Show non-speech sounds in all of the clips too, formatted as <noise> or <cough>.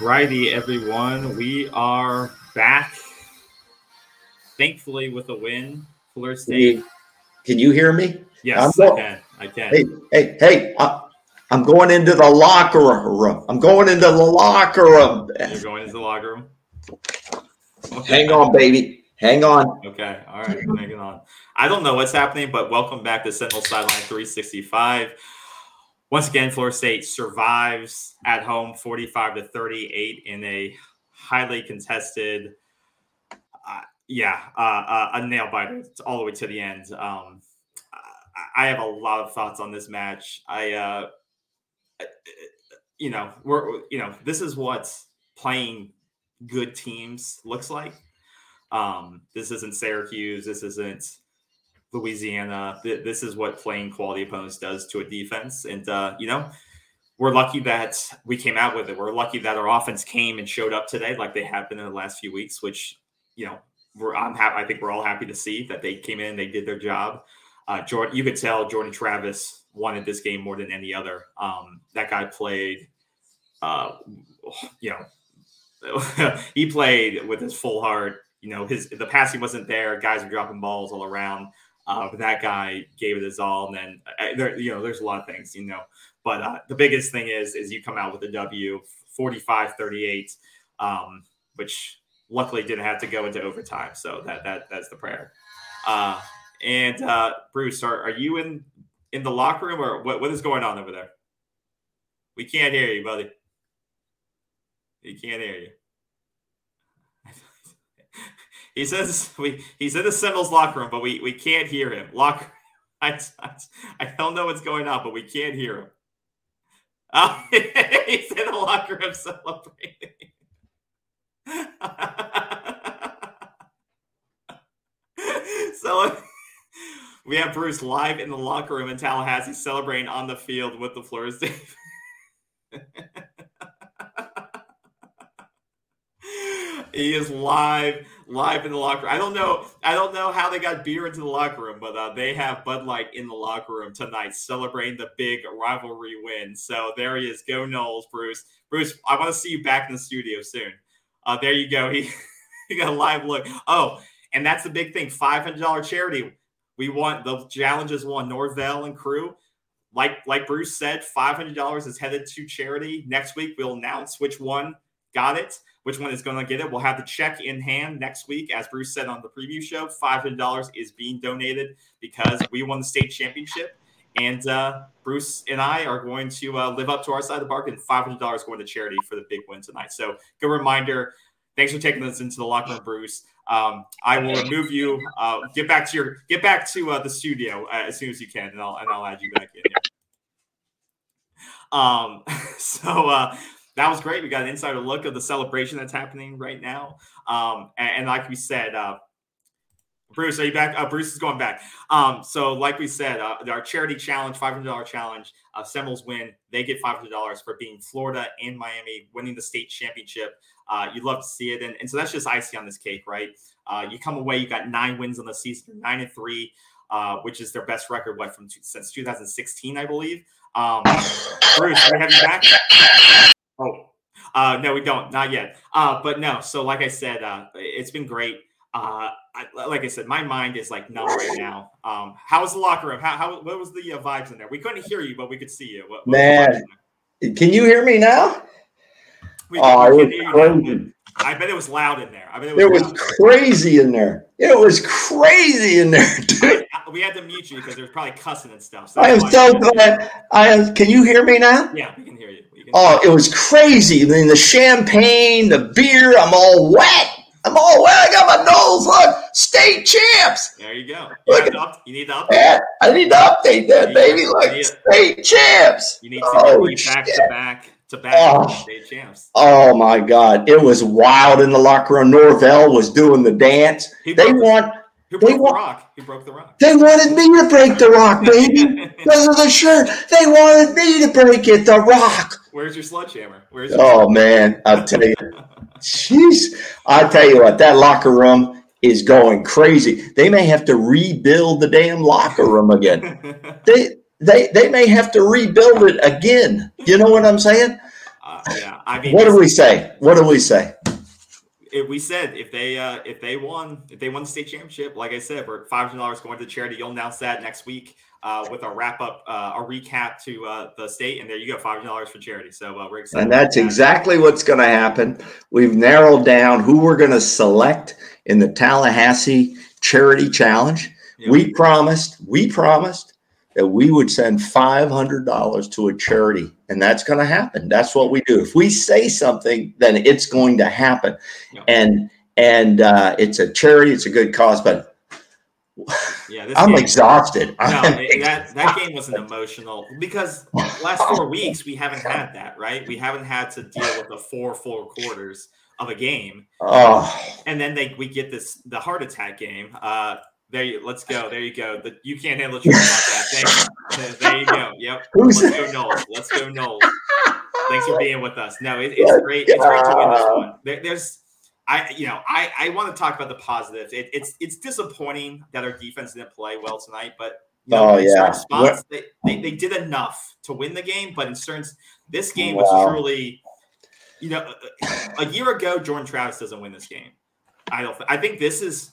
Righty, everyone. We are back. Thankfully, with a win. Fleur State. Can you hear me? Yes, I can. I can. Hey, hey, hey! I, I'm going into the locker room. I'm going into the locker room. You're going into the locker room. Okay. Hang on, baby. Hang on. Okay. All right. Hanging on. I don't know what's happening, but welcome back to Sentinel Sideline 365 once again, Florida State survives at home 45 to 38 in a highly contested, uh, yeah, uh, uh, a nail biter all the way to the end. Um, I have a lot of thoughts on this match. I, uh, you know, we're, you know, this is what playing good teams looks like. Um, this isn't Syracuse. This isn't Louisiana. Th- this is what playing quality opponents does to a defense. And, uh, you know, we're lucky that we came out with it. We're lucky that our offense came and showed up today, like they have been in the last few weeks, which, you know, we're, I'm happy. I think we're all happy to see that they came in, they did their job. Uh, Jordan, you could tell Jordan Travis wanted this game more than any other. Um, that guy played, uh, you know, <laughs> he played with his full heart. You know, his the passing wasn't there. Guys were dropping balls all around. Uh, but that guy gave it his all, and then uh, there, you know, there's a lot of things, you know. But uh, the biggest thing is, is you come out with a W, 45-38, um, which luckily didn't have to go into overtime. So that that that's the prayer. Uh, and uh, Bruce, are, are you in in the locker room, or what, what is going on over there? We can't hear you, buddy. We can't hear you. He says <laughs> we he's in the Seminoles locker room, but we we can't hear him. Locker, <laughs> I, I, don't know what's going on, but we can't hear him. Uh, he's in the locker room celebrating. <laughs> so we have Bruce live in the locker room in Tallahassee celebrating on the field with the Florida State. He is live live in the locker room. I don't know. I don't know how they got beer into the locker room, but uh, they have Bud Light in the locker room tonight, celebrating the big rivalry win. So there he is. Go Noles, Bruce. Bruce, I want to see you back in the studio soon. Uh, there you go. <laughs> He, he got a live look. Oh, and that's the big thing. Five hundred dollar charity. We want the challenges won Norvell and crew. Like like Bruce said, five hundred dollars is headed to charity. Next week we'll announce which one got it which one is going to get it. We'll have the check in hand next week. As Bruce said on the preview show, $500 is being donated because we won the state championship. And uh, Bruce and I are going to uh, live up to our side of the bargain. $500 going to charity for the big win tonight. So, good reminder. Thanks for taking us into the locker room, Bruce. Um, I will remove you. Uh, get back to your get back to uh, the studio uh, as soon as you can, and I'll and I'll add you back in. Um, <laughs> so uh, that was great. We got an insider look of the celebration that's happening right now. Um, and, and, like we said, uh, Bruce, are you back? Uh, Bruce is going back. Um, so, like we said, uh, our charity challenge, five hundred dollar challenge. Uh, win; they get five hundred dollars for being Florida and Miami winning the state championship. Uh, you'd love to see it, and, and so that's just icing on this cake, right? Uh, you come away, you got nine wins on the season, nine and three, uh, which is their best record, what from since 2016, I believe. Um, Bruce, we have you back. Oh, uh, no, we don't, not yet. Uh, but no, so like I said, uh, it's been great. Uh, I, like I said, my mind is like numb right now. Um, how was the locker room? How, how what was the uh, vibes in there? We couldn't hear you, but we could see you. What, what Man, can you hear me now? We, oh, we it was crazy. I bet it was loud in there. I bet it was, it was crazy in there. It was crazy in there, <laughs> dude. I, we had to mute you because there's probably cussing and stuff. So I am so glad. I am. Can you hear me now? Yeah, we can hear you. Oh, it was crazy. I mean, the champagne, the beer, I'm all wet. I'm all wet. I got my nose. Look, state champs. There you go. You, look, up, you need to update. I need to update that, baby. Look, state champs. You need to oh, get back to back to back oh, state champs. Oh my God, it was wild in the locker room. Norvell was doing the dance. He they want. Who broke they the rock? He broke the rock. They wanted me to break the rock, <laughs> baby. because of the shirt. They wanted me to break it, the rock. Where's your sledgehammer? Where's your oh man, I'll tell you. Jeez, I tell you what, that locker room is going crazy. They may have to rebuild the damn locker room again. <laughs> they they they may have to rebuild it again. You know what I'm saying? Uh, yeah. I mean, what do we say? What do we say? If we said if they uh if they won if they won the state championship, like I said, we're five hundred dollars going to the charity. You'll announce that next week uh, with a wrap up, uh, a recap to uh, the state, and there you go, five hundred dollars for charity. So uh, we're excited. And that's exactly what's going to happen. We've narrowed down who we're going to select in the Tallahassee Charity Challenge. Yep. We promised, we promised that we would send $500 to a charity and that's going to happen that's what we do if we say something then it's going to happen yep. and and uh, it's a charity it's a good cause but yeah, I'm exhausted. No, that, that game was an emotional because last four <laughs> weeks we haven't had that, right? We haven't had to deal with the four full quarters of a game. Oh. And then they we get this the heart attack game. Uh there you let's go. There you go. The, you can't handle the truth about that. There you go. Yep. <laughs> Let's go Noles. Let's go Noles. Thanks for being with us. No, it, it's great. It's great to win this one. There, there's I you know I I want to talk about the positives. It, it's it's disappointing that our defense didn't play well tonight, but you know, oh yeah, spots, they, they, they did enough to win the game. But in certain this game wow. was truly, you know, a year ago Jordan Travis doesn't win this game. I don't. I think this is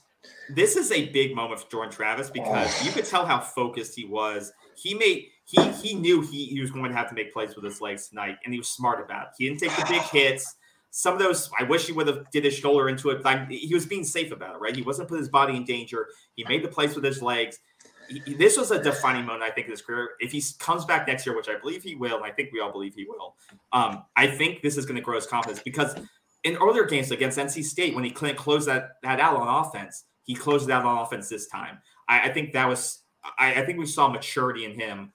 this is a big moment for Jordan Travis because oh. you could tell how focused he was. He made he he knew he, he was going to have to make plays with his legs tonight, and he was smart about it. He didn't take the big <sighs> hits some of those, I wish he would have did his shoulder into it. Like, he was being safe about it, right? He wasn't putting his body in danger. He made the plays with his legs. He, this was a defining moment, I think, in his career. If he comes back next year, which I believe he will, and I think we all believe he will, um, I think this is going to grow his confidence because in earlier games against NC State, when he couldn't close that, that out on offense, he closed out on offense this time. I, I think that was, I, I think we saw maturity in him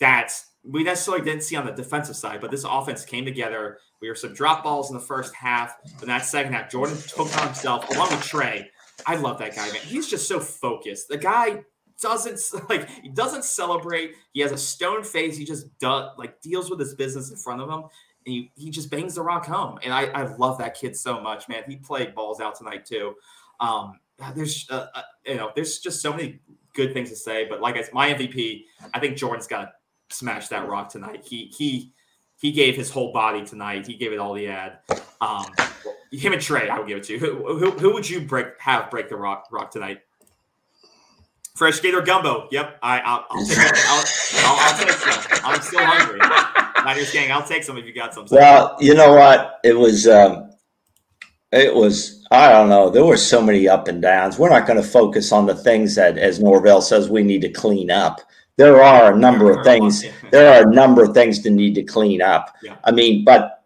that we necessarily didn't see on the defensive side, but this offense came together. We were some drop balls in the first half, but that second half, Jordan took on himself along with Trey. I love that guy, man. He's just so focused. The guy doesn't <laughs> like he doesn't celebrate. He has a stone face. He just does like deals with his business in front of him, and he, he just bangs the rock home. And I, I love that kid so much, man. He played balls out tonight too. Um, there's uh, uh, you know there's just so many good things to say, but like I, my MVP, I think Jordan's got to smash that rock tonight. He he he gave his whole body tonight. He gave it all he had. Um, him and Trey, I would give it to. Who, who, who would you break have break the rock rock tonight? Fresh Gator gumbo. Yep, I I'll, I'll take I'll, I'll, I'll, take some. I'm still hungry. Just kidding. I'll take some if you got some. Well, you know what? It was um, it was I don't know. There were so many up and downs. We're not going to focus on the things that, as Norvell says, we need to clean up there are a number of things. There are a number of things to need to clean up. Yeah. I mean, but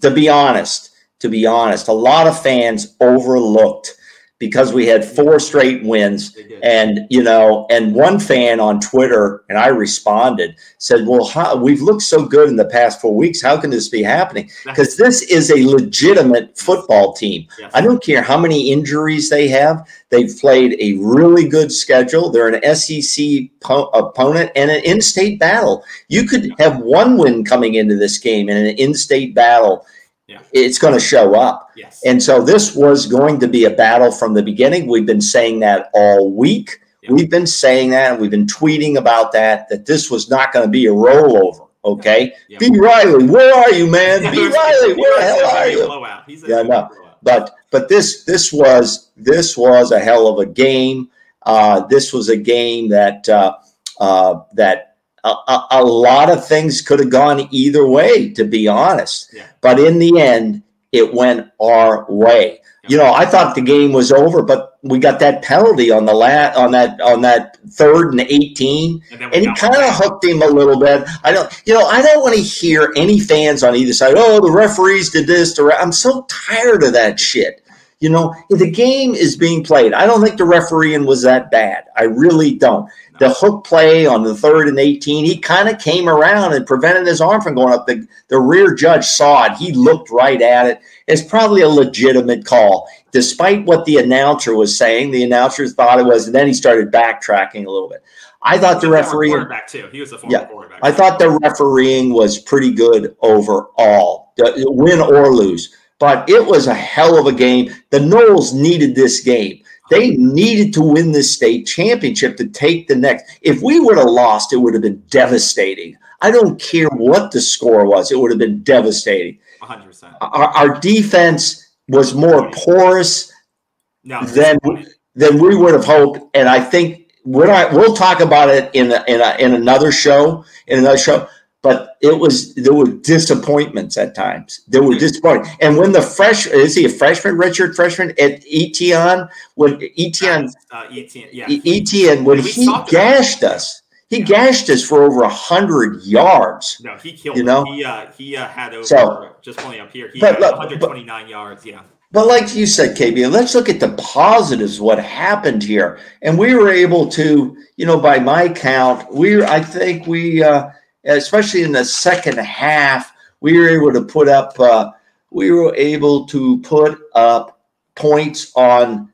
to be honest, to be honest, a lot of fans overlooked because we had four straight wins. And you know and one fan on twitter and i responded said well how, we've looked so good in the past four weeks. How can this be happening? <laughs> Because this is a legitimate football team. I don't care how many injuries they have. They've played a really good schedule. They're an SEC po- opponent and an in-state battle. You could have one win coming into this game in an in-state battle yeah. it's going to show up. Yes. And so this was going to be a battle from the beginning. We've been saying that all week. Yeah. We've been saying that. and We've been tweeting about that, that this was not going to be a rollover. Okay. Yeah. B. Riley, where are you, man? B. Riley, where the hell are you? yeah, no. But but this this was this was a hell of a game. Uh, this was a game that uh, uh, that a, a, lot of things could have gone either way, to be honest. Yeah. But in the end, it went our way. Yeah. You know, I thought the game was over, but we got that penalty on the lat on that on that third and eighteen, and, and he kind of hooked him a little bit. I don't, you know, I don't want to hear any fans on either side. Oh, the referees did this. I'm so tired of that shit. You know, the game is being played. I don't think the refereeing was that bad. I really don't. The hook play on the third and 18, he kind of came around and prevented his arm from going up. The, the rear judge saw it. He looked right at it. It's probably a legitimate call. Despite what the announcer was saying, the announcer thought it was, and then he started backtracking a little bit. I thought the refereeing quarterback too. He was a former yeah, quarterback. I thought the refereeing was pretty good overall, win or lose but it was a hell of a game. The Noles needed this game. They needed to win this state championship to take the next. If we would have lost, it would have been devastating. I don't care what the score was, it would have been devastating. 100%. Our, our defense was more porous no, than than we would have hoped, and I think we're not, we'll talk about it in a, in, a, in another show in another show. But it was there were disappointments at times. There were disappointments, and when the fresh is he a freshman, Richard freshman at Etienne when Etienne uh, Etienne, yeah. Etienne when he gashed us he yeah. gashed us for over hundred yards. No, he killed. You know, he uh, he uh, had over so, just pulling up here. He but, had 129 but, yards. Yeah. But like you said, KB, let's look at the positives. What happened here, and we were able to, you know, by my count, we I think we, uh, especially in the second half, we were able to put up. Uh, we were able to put up points on.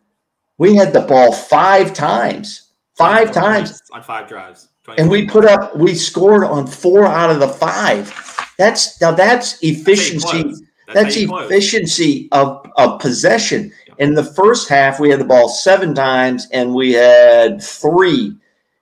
We had the ball five times, five times on five drives and we put up, we scored on four out of the five. That's now that's efficiency. That's, that's efficiency of, of possession. In the first half, we had the ball seven times and we had three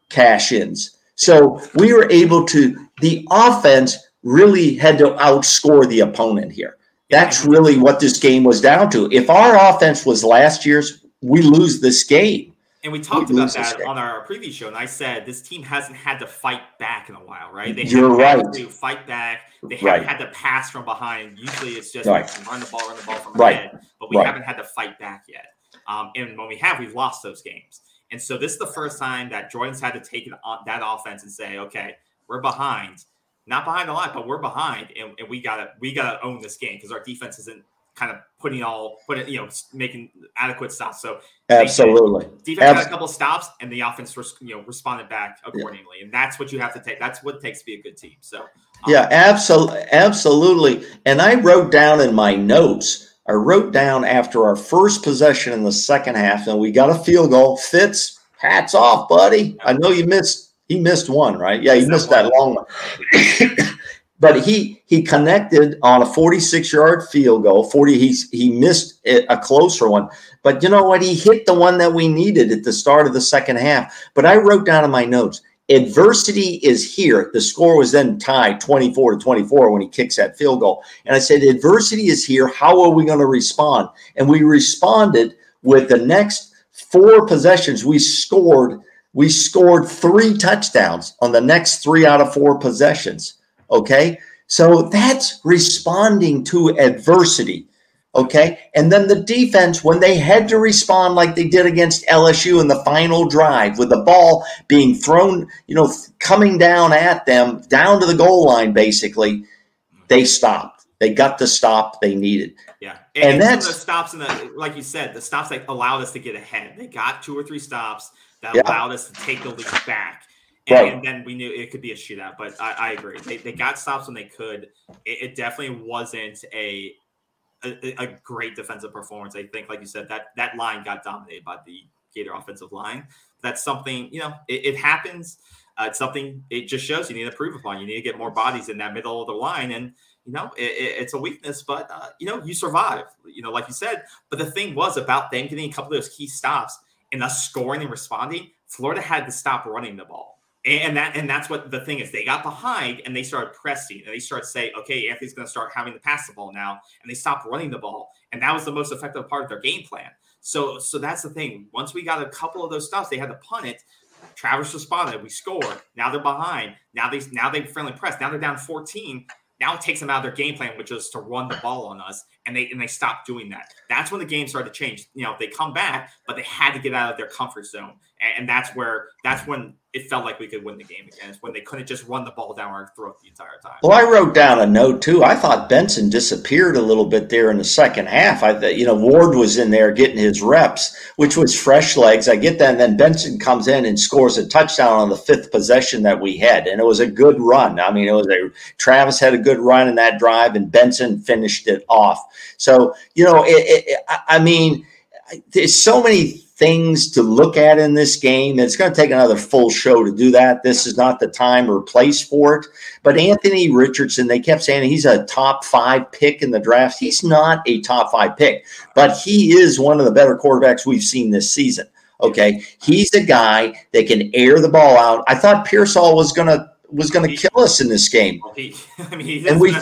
cash ins. So we were able to, the offense really had to outscore the opponent here. That's really what this game was down to. If our offense was last year's, we lose this game. And we talked about that on our previous show, and I said this team hasn't had to fight back in a while, right? They You're right. to fight back. They haven't right. had to pass from behind. Usually, it's just right. run the ball, run the ball from right. ahead. But we right. haven't had to fight back yet. Um, and when we have, we've lost those games. And so this is the first time that Jordan's had to take that offense and say, okay, we're behind, not behind a lot, but we're behind, and, and we gotta we gotta own this game because our defense isn't kind of putting all putting you know making adequate stops. So absolutely, defense had a couple stops, and the offense you know responded back accordingly, yeah. and that's what you have to take. That's what it takes to be a good team. So um, yeah, absolutely, absolutely. And I wrote down in my notes. I wrote down after our first possession in the second half, and we got a field goal. Fitz, hats off, buddy. I know you missed. He missed one, right? Yeah, he missed that long one. <coughs> but he he connected on a 46 yard field goal. 40 he's he missed a closer one. But you know what? He hit the one that we needed at the start of the second half. But i wrote down in my notes adversity is here. The score was then tied 24 to 24 when he kicks that field goal. And i said adversity is here. How are we going to respond? And we responded with the next four possessions we scored we scored three touchdowns on the next three out of four possessions Okay. So that's responding to adversity. Okay. And then the defense, when they had to respond like they did against LSU in the final drive with the ball being thrown, you know, coming down at them, down to the goal line, basically, they stopped. They got the stop they needed. Yeah. And, and that's the stops in the, like you said, the stops that allowed us to get ahead. They got two or three stops that yeah. allowed us to take the lead back. And, right. and, then we knew it could be a shootout. But I, I agree. They, they got stops when they could. It, it definitely wasn't a, a, a great defensive performance. I think, like you said, that that line got dominated by the Gator offensive line. That's something you know. It, it happens. Uh, it's something. It just shows you need to improve upon. You need to get more bodies in that middle of the line, and you know it, it's a weakness. But uh, you know you survive. You know, like you said. But the thing was about them getting a couple of those key stops and us scoring and responding. Florida had to stop running the ball and that and that's what the thing is. They got behind and they started pressing and they started saying, okay, Anthony's going to start having to pass the ball now, and they stopped running the ball, and that was the most effective part of their game plan. So so that's the thing. Once we got a couple of those stops, they had to punt it. Travis responded. We scored. Now they're behind. Now they now they friendly press. Now they're down 14. Now it takes them out of their game plan, which is to run the ball on us, and they and they stopped doing that. That's when the game started to change. You know, they come back, but they had to get out of their comfort zone, and, that's where that's when it felt like we could win the game again. It's when they couldn't just run the ball down our throat the entire time. Well, I wrote down a note too. I thought Benson disappeared a little bit there in the second half. I thought, you know, Ward was in there getting his reps, which was fresh legs. I get that. And then Benson comes in and scores a touchdown on the fifth possession that we had. And it was a good run. I mean, it was a Travis had a good run in that drive and Benson finished it off. So, you know, it, it, I mean, there's so many things to look at in this game. It's going to take another full show to do that. This is not the time or place for it. But Anthony Richardson, they kept saying he's a top five pick in the draft. He's not a top five pick, but he is one of the better quarterbacks we've seen this season. Okay. He's a guy that can air the ball out. I thought Pearsall was going to was going to kill us in this game. He, <laughs> I mean, and we,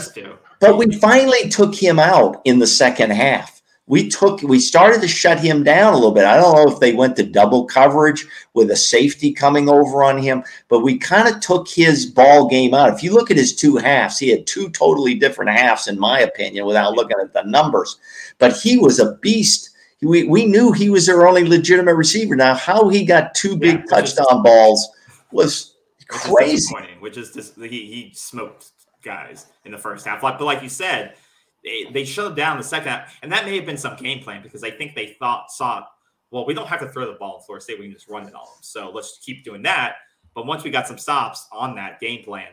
But we finally took him out in the second half. We took we started to shut him down a little bit. I don't know if they went to double coverage with a safety coming over on him, but we kind of took his ball game out. If you look at his two halves, he had two totally different halves, in my opinion, without looking at the numbers. But he was a beast. We, we knew he was their only legitimate receiver. Now, how he got two big yeah, touchdown is, balls was crazy. Which is just he he smoked guys in the first half. But like you said, they, they shut down the second half, and that may have been some game plan because I think they thought saw, well, we don't have to throw the ball in Florida State; we can just run it all. So let's keep doing that. But once we got some stops on that game plan,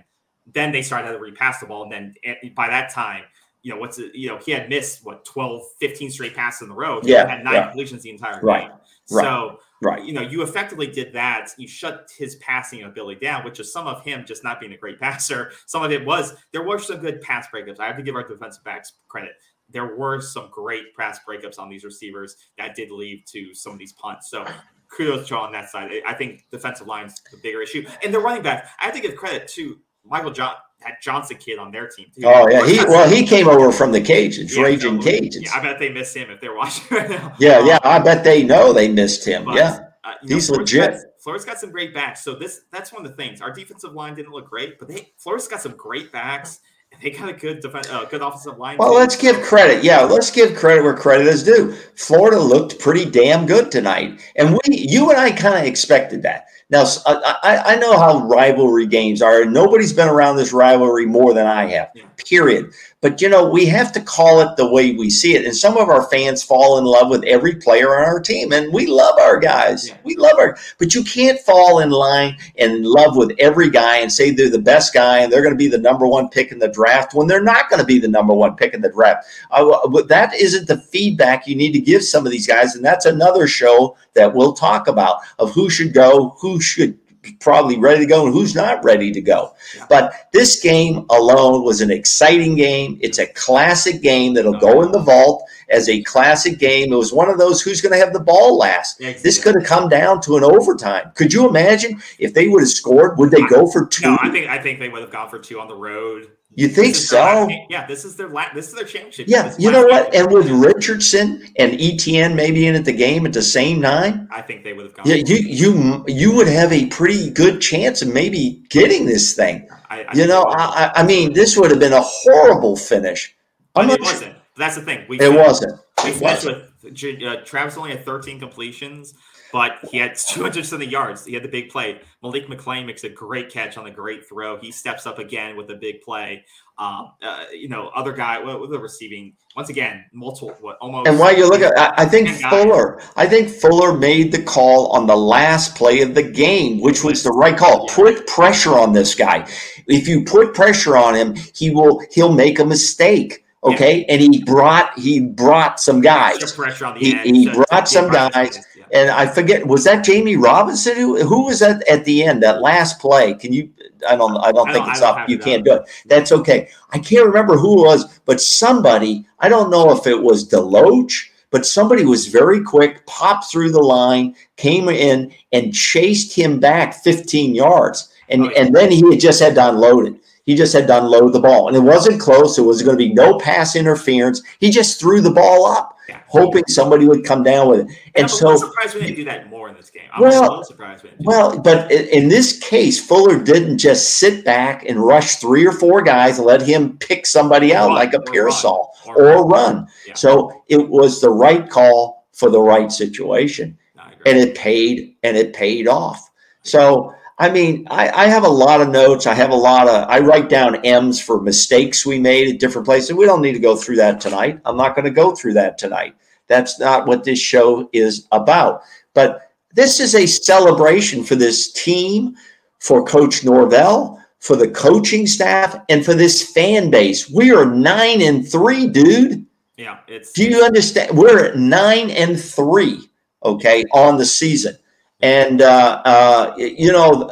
then they started to repass the ball, and then eh, by that time. You know what's it, you know he had missed what 12, 15 straight passes in the row. Yeah, had nine yeah. completions the entire right. game. Right. So Right. You know, you effectively did that. You shut his passing ability down, which is some of him just not being a great <laughs> passer. Some of it was there were some good pass breakups. I have to give our defensive backs credit. There were some great pass breakups on these receivers that did lead to some of these punts. So kudos to on that side. I think defensive line's the bigger issue. And the running back, I have to give credit to Michael John that Johnson kid on their team too. Oh yeah, he <laughs> well he came over from the Cajuns, yeah, Raging no, Cajuns. Yeah, I bet they miss him if they're watching right now. Yeah, um, yeah, I bet they know they missed him. But, yeah, uh, he's know, legit. Got, Florida's got some great backs, so this that's one of the things. Our defensive line didn't look great, but they Florida's got some great backs. <laughs> They got a good defense, uh, good offensive line. Well, let's give credit. Yeah, let's give credit where credit is due. Florida looked pretty damn good tonight, and we, you and I, kind of expected that. Now, I, I know how rivalry games are. Nobody's been around this rivalry more than I have, period. But, you know, we have to call it the way we see it. And some of our fans fall in love with every player on our team. And we love our guys. Yeah. We love our, but you can't fall in line and love with every guy and say they're the best guy and they're going to be the number one pick in the draft when they're not going to be the number one pick in the draft. Uh, that isn't the feedback you need to give some of these guys. And that's another show that we'll talk about of who should go, who should probably ready to go and who's not ready to go. Yeah. But this game alone was an exciting game. It's a classic game that'll go in the vault as a classic game. It was one of those who's going to have the ball last. Yeah, exactly. This could have come down to an overtime. Could you imagine if they would have scored? Would they go for two? No, I think I think they would have gone for two on the road. You think so? Yeah, this is their la- this is their championship. Yeah, you know what? And with Richardson and Etienne maybe in at the game at the same time, I think they would have gone. Yeah, you you you would have a pretty good chance of maybe getting this thing. I, I you know, I, I mean, this would have been a horrible finish. But it wasn't. That's the thing. We it wasn't. We it wasn't. with uh, Travis only had 13 completions but he had <laughs> 200 something yards. He had the big play. Malik McClain makes a great catch on the great throw. He steps up again with a big play. Um, uh, you know, other guy with the receiving once again, multiple what almost. And while you look at, I, I think Fuller, I think Fuller made the call on the last play of the game, which was the right call. Yeah. Put pressure on this guy. If you put pressure on him, he will. He'll make a mistake. Okay, yeah. and he brought he brought some guys. Pressure on the he, end, he brought some guys and I forget was that Jammie Robinson who who was that at the end that last play? Can you? I don't. I don't I think don't, it's up. You can't do it. That's okay. I can't remember who it was, but somebody. I don't know if it was Deloach, but somebody was very quick, popped through the line, came in and chased him back 15 yards, and oh, yeah. and then he had just had to unload it. He just had to unload the ball, and it wasn't close. It was going to be no pass interference. He just threw the ball up hoping somebody would come down with it. And yeah, so, I'm surprised we didn't do that more in this game. I'm well, surprised. We well, but in this case, Fuller didn't just sit back and rush three or four guys and let him pick somebody out run, like a Pearsall or, or, or run. Yeah. So it was the right call for the right situation, and it paid and it paid off. So I mean, I, I, have a lot of notes. I have a lot of, I write down M's for mistakes we made at different places. We don't need to go through that tonight. I'm not going to go through that tonight. That's not what this show is about. But this is a celebration for this team, for Coach Norvell, for the coaching staff, and for this fan base. We are nine and three, dude. Yeah, it's. Do you understand? We're at nine and three, okay, on the season. And, uh, uh, you know,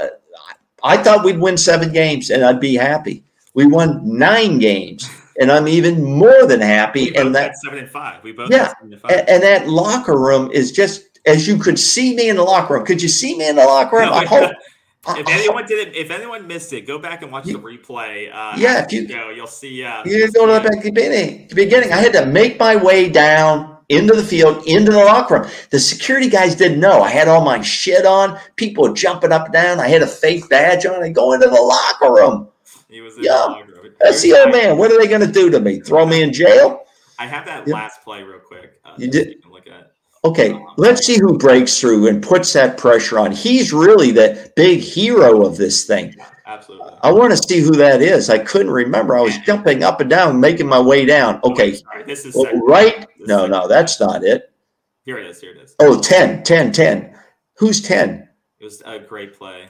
I thought we'd win seven games and I'd be happy. We won nine games and I'm even more than happy. and that seven and five. We both yeah. And, and, that locker room is just as you could see me in the locker room. Could you see me in the locker room? No, I hope. if anyone did it, if anyone missed it, go back and watch the replay. Uh, yeah, if you go, you'll see. Uh, you go to the beginning. Beginning, I had to make my way down into the field, into the locker room. The security guys didn't know. I had all my shit on. People jumping up and down. I had a fake badge on. I go into the locker room. He was in yeah, the locker room. That's the old man. What are they going to do to me? Throw me in jail? I have that yeah. last play real quick. Uh, you did. You look at. Okay, um, let's see who breaks through and puts that pressure on. He's really the big hero of this thing. Absolutely. I want to see who that is. I couldn't remember. I was jumping up and down, making my way down. Oh, okay. Oh, this is well, right. This no, no, that's not it. Here it is. Here it is. Oh, 10, 10, 10. Who's 10? It was a great play.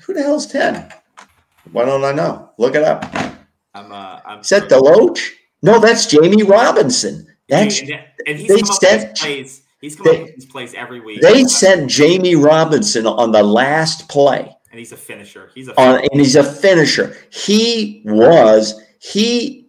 Who the hell's 10? Why don't I know? Look it up. I'm, uh, I'm is that Deloach? No, that's Jammie Robinson. That's and, and he's they sent, plays. He's come they, up with these plays every week. They sent Jammie Robinson on the last play and he's a finisher. He's a finisher. Uh, and he's a finisher. He was he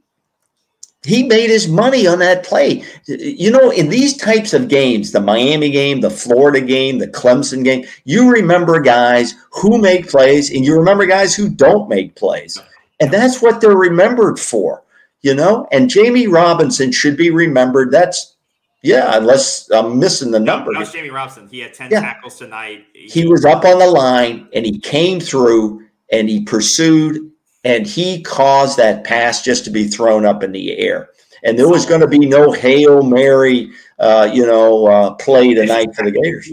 he made his money on that play. You know, in these types of games, the Miami game, the Florida game, the Clemson game, you remember guys who make plays and you remember guys who don't make plays. And that's what they're remembered for, you know? And Jammie Robinson should be remembered. That's yeah, unless I'm missing the number. That was Jammie Robinson. He had 10 yeah. tackles tonight. He, he was up on the line and he came through and he pursued and he caused that pass just to be thrown up in the air. And there was going to be no Hail Mary, uh, you know, uh, play tonight for the Gators.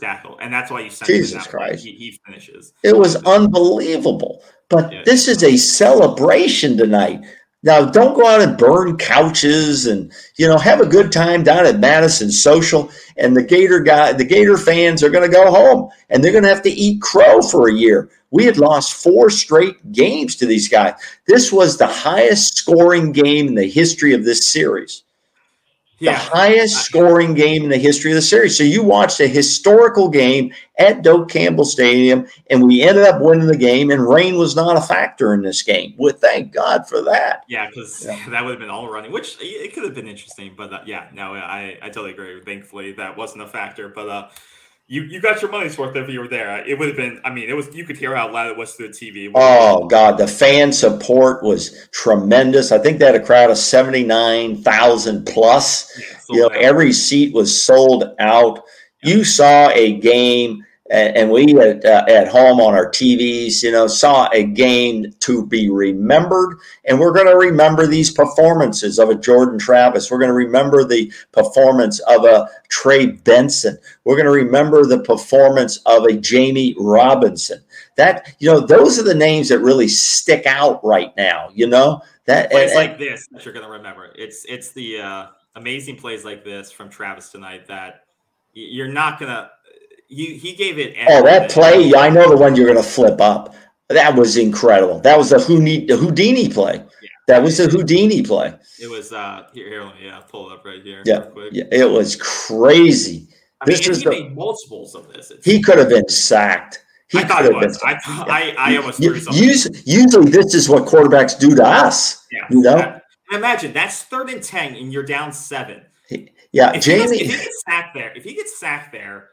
Tackle, and that's why you sent Jesus Christ. He, he, finishes. It was unbelievable. But yeah. this is a celebration tonight. Now, don't go out and burn couches and you know have a good time down at Madison Social. And the Gator guy, the Gator fans are going to go home and they're going to have to eat crow for a year. We had lost four straight games to these guys. This was the highest scoring game in the history of this series yeah. the highest scoring game in the history of the series. So you watched a historical game at Doak Campbell Stadium, and we ended up winning the game, and rain was not a factor in this game. Well, thank God for that. Yeah, because yeah. <laughs> that would have been all running, which it could have been interesting. But uh, yeah, no, I, I totally agree. Thankfully, that wasn't a factor. But uh, you you got your money's worth if you were there. It would have been. I mean, it was. You could hear how loud it was through the TV. Oh God, the fan support was tremendous. I think they had a crowd of seventy nine thousand plus. Yeah, you know, every seat was sold out. Yeah. You saw a game and, we at, uh, at home on our TVs, you know, saw a game to be remembered. And we're going to remember these performances of a Jordan Travis. We're going to remember the performance of a Trey Benson. We're going to remember the performance of a Jammie Robinson. That, you know, those are the names that really stick out right now, you know? That plays and, like this that you're going to remember. It's it's the uh, amazing plays like this from Travis tonight that you're not going to he he gave it. Oh, that play! I know the one you're going to flip up. That was incredible. That was the Houdini, the Houdini play. Yeah. That was the Houdini play. It was uh here, here yeah, pull it up right here. Yeah, yeah it was crazy. I this mean, is he the, made multiples of this. He could have been sacked. He I thought it was. Been, I, I, I almost usually, usually this is what quarterbacks do to us. Yeah. You know? imagine that's third and ten and you're down seven. Yeah, if Jamie. He gets, if he gets sacked there, if he gets sacked there,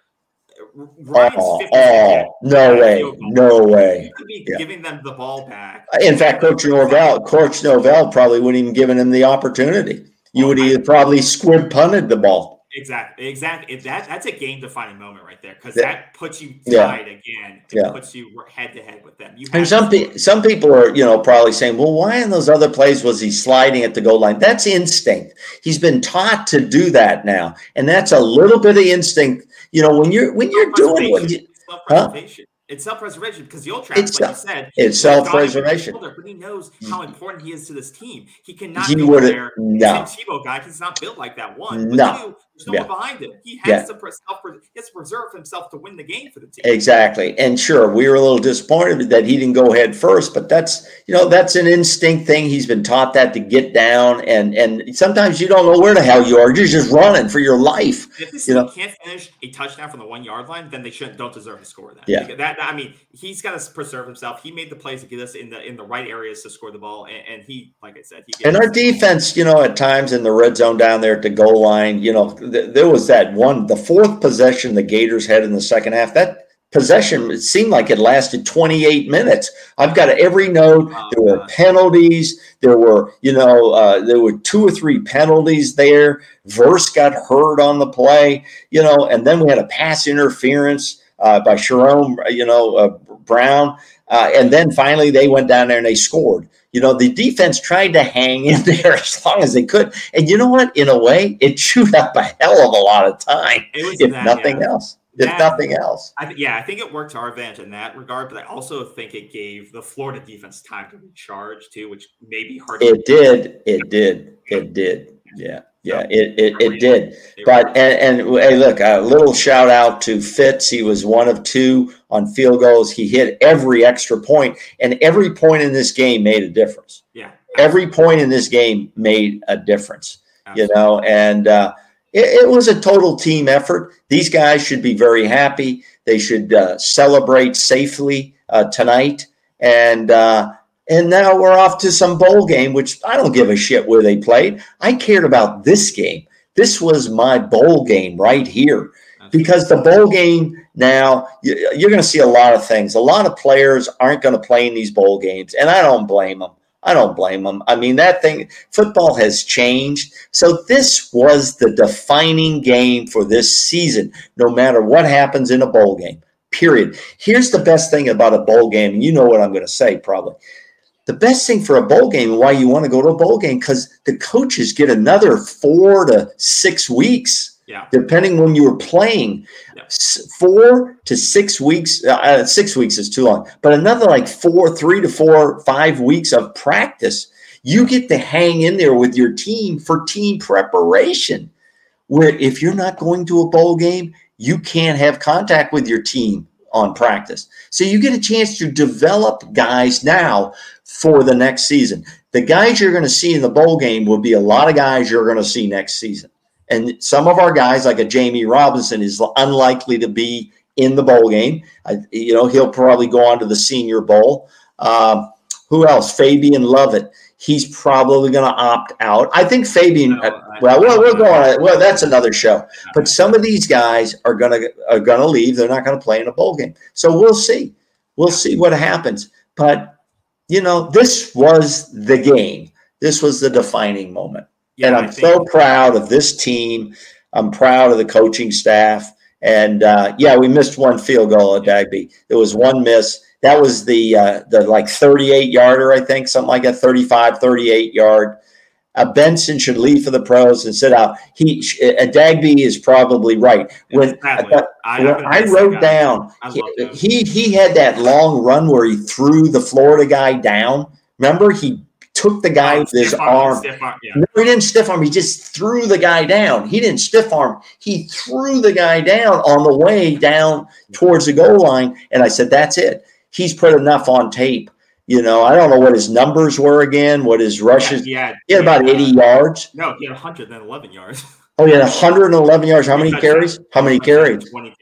Ryan's oh, oh no way, no way. could be yeah. giving them the ball back. In fact, Coach Norvell, Coach Norvell probably wouldn't even given him the opportunity. You would have probably squib punted the ball. Exactly, exactly. That that's a game defining moment right there because that puts you tied yeah. again. It yeah. puts you head to head with them. You and some pe- some people are you know probably saying, well, why in those other plays was he sliding at the goal line? That's instinct. He's been taught to do that now, and that's a little bit of instinct you know, when you're when you're doing what you, huh? It's self-preservation because the old Travis, like you said, it's self-preservation. Older, but he knows mm. how important he is to this team. He cannot he go there. No. Tebow guy he's not built like that. One, no. two, there's no yeah. one behind him. He has yeah. to self he has to preserve himself to win the game for the team. Exactly. And sure, we were a little disappointed that he didn't go head first, but that's you know that's an instinct thing. He's been taught that to get down, and and sometimes you don't know where the hell you are. You're just running for your life. If this you know? can't finish a touchdown from the one yard line, then they shouldn't don't deserve to score that. Yeah. That I mean, he's got to preserve himself. He made the plays to get us in the in the right areas to score the ball, and, and he, like I said, he. And our defense, you know, at times in the red zone down there at the goal line, you know, there was that one, the fourth possession the Gators had in the second half. That possession, it seemed like it lasted 28 minutes. I've got every note. Oh, there were penalties. There were, you know, uh, there were two or three penalties there. Verse got hurt on the play, you know, and then we had a pass interference uh, by Sherrone, you know, uh, Brown. Uh, and then finally they went down there and they scored. You know, the defense tried to hang in <laughs> there as long as they could. And you know what? In a way, it chewed up a hell of a lot of time, if that, nothing yeah. else if that, nothing else. I th- yeah, I think it worked to our advantage in that regard, but I also think it gave the Florida defense time to recharge too, which may be hard. It did. It did. It did. Yeah. Yeah, it, it, it did. But and, and hey, look, a little shout out to Fitz. He was one of two on field goals. He hit every extra point, and every point in this game made a difference. Yeah, every point in this game made a difference. Absolutely. You know, and uh, it, it, was a total team effort. These guys should be very happy. They should uh, celebrate safely uh, tonight, and uh, and now we're off to some bowl game, which I don't give a shit where they played. I cared about this game. This was my bowl game right here because the bowl game now you're going to see a lot of things. A lot of players aren't going to play in these bowl games, and I don't blame them. I don't blame them. I mean, that thing, football has changed. So this was the defining game for this season, no matter what happens in a bowl game, period. Here's the best thing about a bowl game, and you know what I'm going to say probably. The best thing for a bowl game and why you want to go to a bowl game because the coaches get another four to six weeks yeah. Depending when you were playing, yeah. four to six weeks. Uh, uh, six weeks is too long, but another like four, three to four, five weeks of practice. You get to hang in there with your team for team preparation. Where if you're not going to a bowl game, you can't have contact with your team on practice. So you get a chance to develop guys now for the next season. The guys you're going to see in the bowl game will be a lot of guys you're going to see next season. And some of our guys, like a Jammie Robinson, is unlikely to be in the bowl game. I, you know, he'll probably go on to the Senior Bowl. Uh, who else? Fabian Lovett. He's probably going to opt out. I think Fabian. No, uh, well, well, we'll go on. Well, that's another show. But some of these guys are going to are going to leave. They're not going to play in a bowl game. So we'll see. We'll see what happens. But you know, this was the game. This was the defining moment. Yeah, and I'm so proud of this team. I'm proud of the coaching staff. And uh, yeah, we missed one field goal at Dagby. There was one miss. That was the uh, the like 38 yarder, I think, something like a 35, 38 yard. Uh, Benson should leave for the pros and sit out. He uh, Dagby is probably right. When, I, I, I wrote down, he, he he had that long run where he threw the Florida guy down. Remember, he took the guy oh, with his arm. arm yeah. No, he didn't stiff arm. He just threw the guy down. He didn't stiff arm. He threw the guy down on the way down towards the goal line. And I said, that's it. He's put enough on tape. You know, I don't know what his numbers were again, what his rushes. Yeah, he had about 80 yards. No, he had 111 yards. Oh, he had 111 yards. How many carries? How many carries? 20 carries.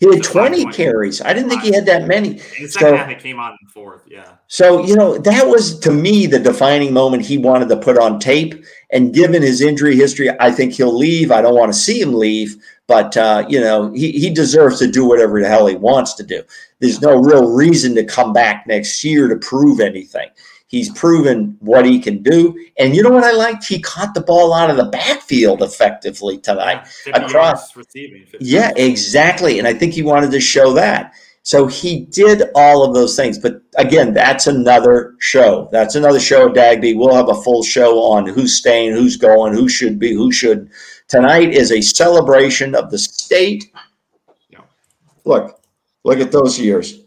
He had 20 carries. I didn't think he had that many. In the second so, half, it came on in fourth. Yeah. So, you know, that was to me the defining moment he wanted to put on tape. And given his injury history, I think he'll leave. I don't want to see him leave, but, uh, you know, he, he deserves to do whatever the hell he wants to do. There's no real reason to come back next year to prove anything. He's proven what he can do. And you know what I liked? He caught the ball out of the backfield effectively tonight. Across receiving. Yeah, exactly. And I think he wanted to show that. So he did all of those things. But again, that's another show. That's another show Dagby. We'll have a full show on who's staying, who's going, who should be, who should. Tonight is a celebration of the state. Yeah. Look, look at those years.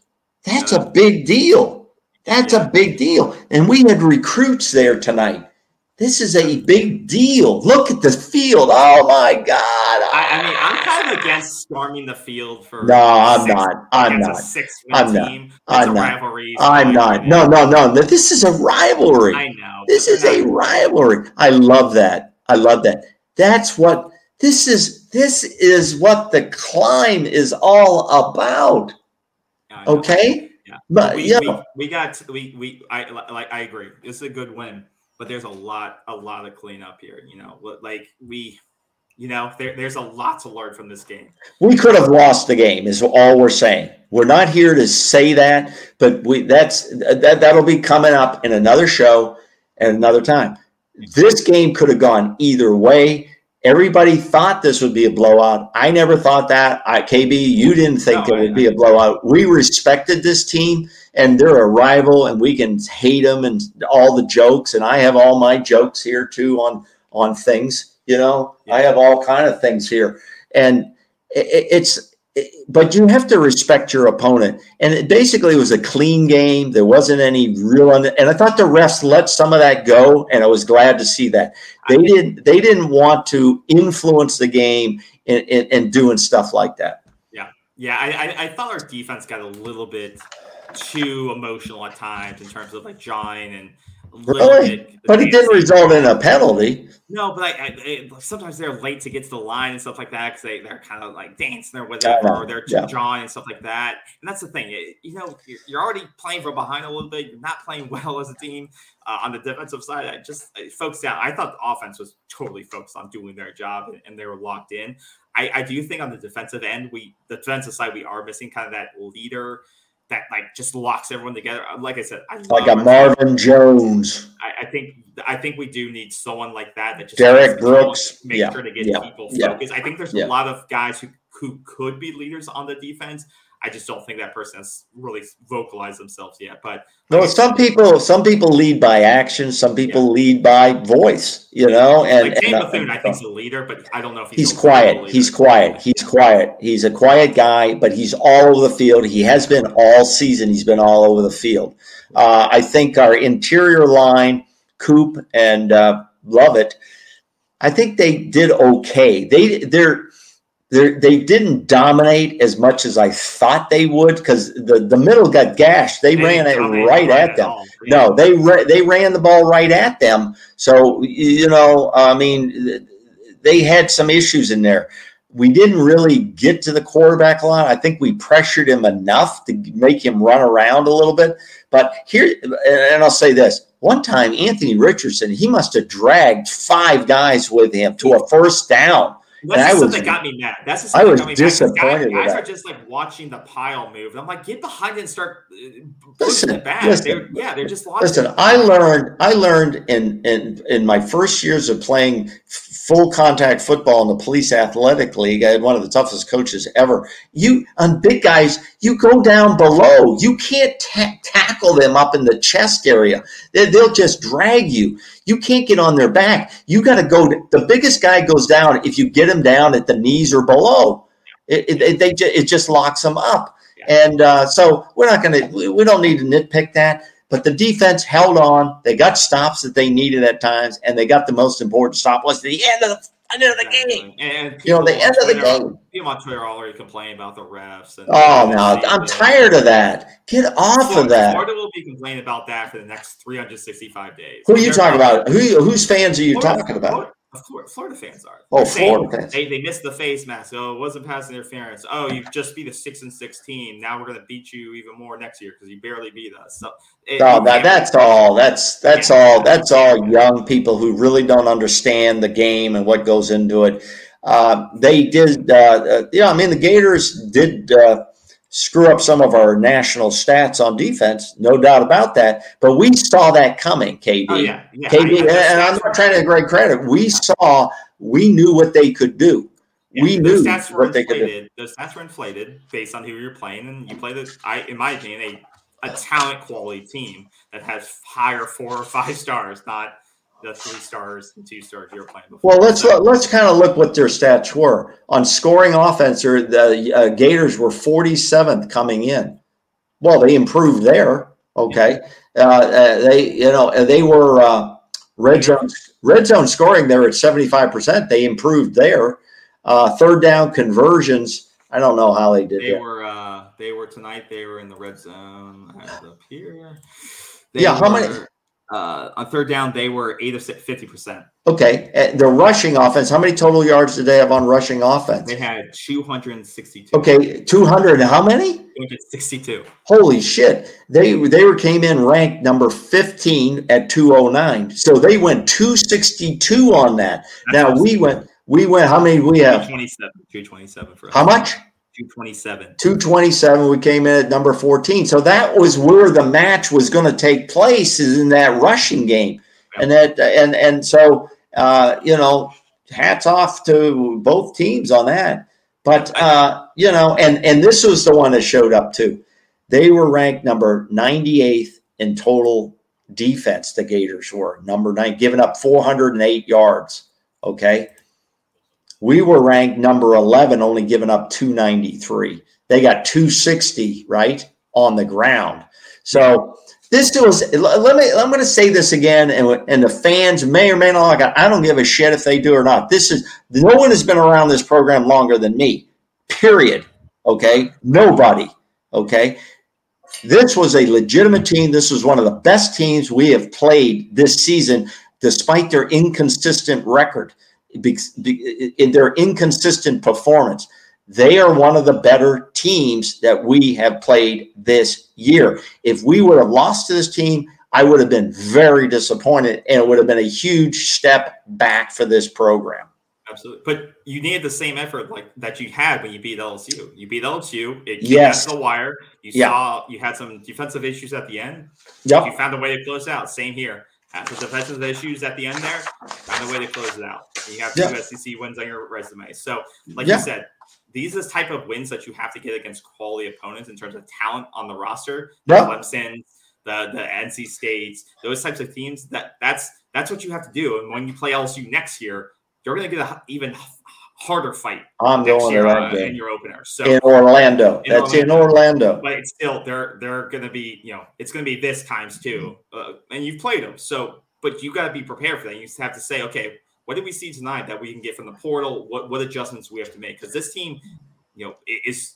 That's a big deal. That's a big deal. And we had recruits there tonight. This is a big deal. Look at the field. Oh my God. I, I mean, I'm kind of against storming the field for. No, I'm not. I'm not. I'm not. I'm not. I'm not. No, no, no. This is a rivalry. I know. This is a rivalry. I love that. I love that. That's what this is. This is what the climb is all about. Okay. But we, yeah, we, we, got we we I like I agree. It's a good win, but there's a lot a lot of cleanup here. You know, like we You know, there, there's a lot to learn from this game. We could have lost the game, is all we're saying. We're not here to say that, but we that's that that'll be coming up in another show and another time. This game could have gone either way. Everybody thought this would be a blowout. I never thought that. I, KB, you didn't think no, it would be a blowout. We respected this team, and they're a rival, and we can hate them and all the jokes. And I have all my jokes here too on on things. You know, yeah. I have all kind of things here, and it, it's but you have to respect your opponent. And it basically was a clean game. There wasn't any real, and I thought the refs let some of that go, and I was glad to see that they didn't. They didn't want to influence the game and, doing stuff like that. Yeah, yeah. I, I thought our defense got a little bit too emotional at times in terms of like jawing and Really? But it didn't result in a penalty. No, but I, I, sometimes they're late to get to the line and stuff like that because they, they're kind of like dancing or whatever, or they're yeah. drawing and stuff like that. And that's the thing. You know, you're already playing from behind a little bit. You're not playing <laughs> well as a team uh, on the defensive side. I just focused down. I thought the offense was totally focused on doing their job and, and they were locked in. I, I do think on the defensive end, we the defensive side, we are missing kind of that leader that like just locks everyone together. Uh, like I said, I like a Marvin Jones. I, I, think I think we do need someone like that that just Derrick Brooks make yeah. sure to get yeah. people focused. Yeah. I think there's a lot of guys who who could be leaders on the defense. I just don't think that person has really vocalized themselves yet. But no, some people some people lead by action, some people yeah. lead by voice, you know. And, like and Bethune, I think he's a leader, but I don't know if he's, he's quiet. He's quiet. He's quiet. He's a quiet guy, but he's all over the field. He has been all season. He's been all over the field. Uh, I think our interior line, Coop and uh, Lovett, I think they did okay. They they're they they didn't dominate as much as I thought they would because the, the middle got gashed. They, they ran it right at them. No, they they ran the ball right at them. So you know, I mean, they had some issues in there. We didn't really get to the quarterback a lot. I think we pressured him enough to make him run around a little bit. But here, and I'll say this: one time, Anthony Richardson, he must have dragged five guys with him to a first down that's the that got me mad. That's the I was disappointed. Guys, guys are just like watching the pile move. I'm like, get behind it and start uh, pushing it back. Listen, they're, yeah, they're just listen. It. I learned. I learned in in in my first years of playing full contact football in the police athletic league. I had one of the toughest coaches ever. You on big guys, you go down below. You can't ta- tackle them up in the chest area. They, they'll just drag you. You can't get on their back. You got to go. The biggest guy goes down if you get him down at the knees or below. It, it, it they, it just locks them up. And uh, so we're not going to, we don't need to nitpick that. But the defense held on. They got stops that they needed at times, and they got the most important stop was the end of the end of the game. And you know, the end of the game. People on Twitter already complaining about the refs. And oh no, I'm tired of that. Get off Florida, of that. Florida will be complaining about that for the next 365 days. Who are you talking about? Who whose fans are you Florida, talking about? Of course, Florida fans are. Oh, Florida fans. They, they missed the face mask. Oh, it wasn't pass interference. Oh, you just beat a six and sixteen. Now we're going to beat you even more next year because you barely beat us. So, it, no, that, that's all. That's that's yeah. all. That's all young people who really don't understand the game and what goes into it. Uh, they did. Uh, uh, yeah, I mean the Gators did. Uh, screw up some of our national stats on defense, no doubt about that. But we saw that coming, KD. Oh, yeah. yeah. KD, and I'm not trying to great credit. We saw, we knew what they could do. Yeah, we knew what they could do. Those stats were inflated based on who you're playing, and you play the, I, in my opinion, a, a talent quality team that has higher four or five stars, not the three stars and two stars you were playing before. Well, let's so, let's kind of look what their stats were on scoring offense. Or the uh, Gators were 47th coming in. Well, they improved there. Okay, uh, uh, they you know they were uh, red zone red zone scoring. They were at 75 percent. They improved there. Uh, third down conversions. I don't know how they did. They that. were uh, they were tonight. They were in the red zone. up here. They yeah, how many? Uh, on third down, they were eight of fifty percent. Okay, uh, the rushing offense. How many total yards did they have on rushing offense? They had two hundred and sixty-two. Okay, two hundred. How many? Two hundred sixty-two. Holy shit! They they were came in ranked number fifteen at two oh nine. So they went two sixty-two on that. That's now we went We went. How many we have? 227. 227 for us. How much? 227. 227. We came in at number 14. So that was where the match was going to take place is in that rushing game. And that and and so uh, you know, hats off to both teams on that. But uh, you know, and and this was the one that showed up too. They were ranked number 98th in total defense. The Gators were number nine, giving up 408 yards. Okay, we were ranked number 11, only giving up 293. They got 260 right on the ground. So this was let me i'm going to say this again and, and the fans may or may not like it. I don't give a shit if they do or not. This is no one has been around this program longer than me period okay? Nobody okay? This was a legitimate team. This was one of the best teams we have played this season despite their inconsistent record in their inconsistent performance they are one of the better teams that we have played this year. If we would have lost to this team, I would have been very disappointed, and it would have been a huge step back for this program. Absolutely, but you needed the same effort like that you had when you beat LSU. You beat LSU. It yes. the wire. You yeah. saw you had some defensive issues at the end. Yep. You found a way to close out. Same here. Had some defensive issues at the end there. Found a way to close it out. You have two yep. SEC wins on your resume. So, like yep. you said, these are the type of wins that you have to get against quality opponents in terms of talent on the roster. Yep. Clemson, the the NC States, those types of teams. That that's that's what you have to do. And when you play LSU next year, you're going to get an even harder fight. I'm going year, to uh, in your opener. So in Orlando, in that's Orlando. in Orlando. But it's still they're they're going to be you know it's going to be this times too, uh, and you've played them. So but you got to be prepared for that. You have to say, okay, what did we see tonight that we can get from the portal? What what adjustments we have to make? Because this team, you know, is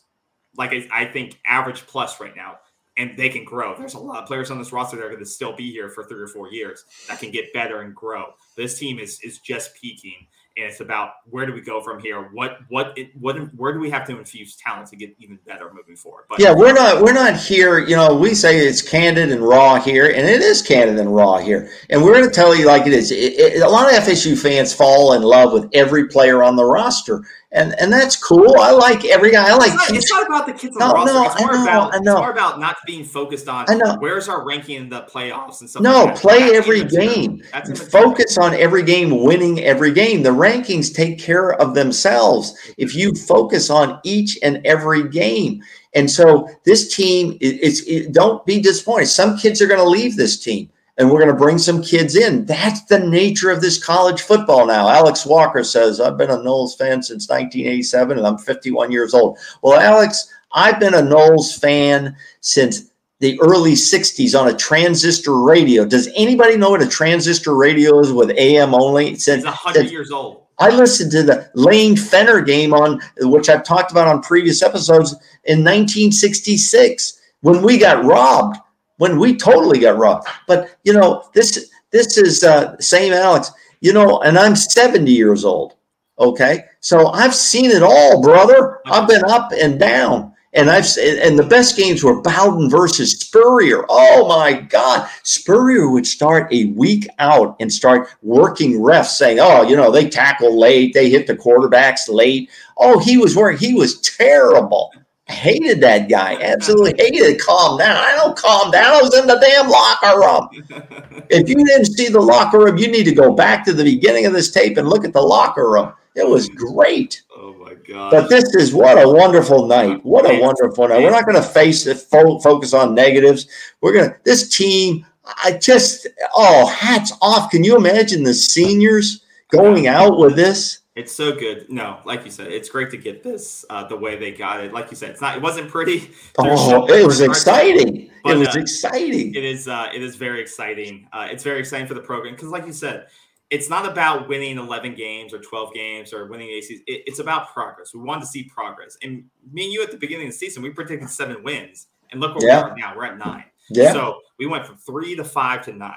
like I think average plus right now, and they can grow. There's a lot of players on this roster that are going to still be here for three or four years that can get better and grow. This team is is just peaking, and it's about where do we go from here? What what it, what where do we have to infuse talent to get even better moving forward? But yeah, we're not we're not here. You know, we say it's candid and raw here, and it is candid and raw here. And we're going to tell you like it is. It, it, a lot of FSU fans fall in love with every player on the roster and and that's cool. I like every guy. I like. It's not, it's not about the kids on no, the roster. No, it's more know, about it's more about not being focused on. I know. Where's our ranking in the playoffs and stuff. No, like play that's every game. Focus on every game, winning every game. The rankings take care of themselves if you focus on each and every game. And so this team is. It, don't be disappointed. Some kids are going to leave this team and we're going to bring some kids in. That's the nature of this college football now. Alex Walker says, I've been a Noles fan since 1987 and I'm 51 years old. Well, Alex, I've been a Noles fan since the early 60s on a transistor radio. Does anybody know what a transistor radio is with AM only? Since 100 years old. I listened to the Lane Fenner game on which I've talked about on previous episodes in 1966 when we got robbed when we totally got robbed. But you know, this this is uh, same Alex. You know, and I'm 70 years old. Okay, so I've seen it all, brother. I've been up and down, and I've and the best games were Bowden versus Spurrier. Oh my God, Spurrier would start a week out and start working refs, saying, "Oh, you know, they tackle late, they hit the quarterbacks late." Oh, he was working. He was terrible hated that guy. Absolutely hated. Calm down. I don't calm down. I was in the damn locker room. <laughs> if you didn't see the locker room, you need to go back to the beginning of this tape and look at the locker room. It was great. Oh my god! But this is what a wonderful night. What a wonderful night. We're not going to face it. Fo- focus on negatives. We're gonna. This team. I just. Oh, hats off. Can you imagine the seniors going out with this? It's so good. No, like you said, it's great to get this uh, the way they got it. Like you said, it's not. It wasn't pretty. <laughs> Oh, it was exciting. But, it was uh, exciting. It is. Uh, it is very exciting. Uh, it's very exciting for the program because, like you said, it's not about winning 11 games or 12 games or winning ACs. It, it's about progress. We want to see progress. And me and you at the beginning of the season, we predicted seven wins, and look where yeah. we are at now. We're at nine. Yeah. So we went from three to five to nine.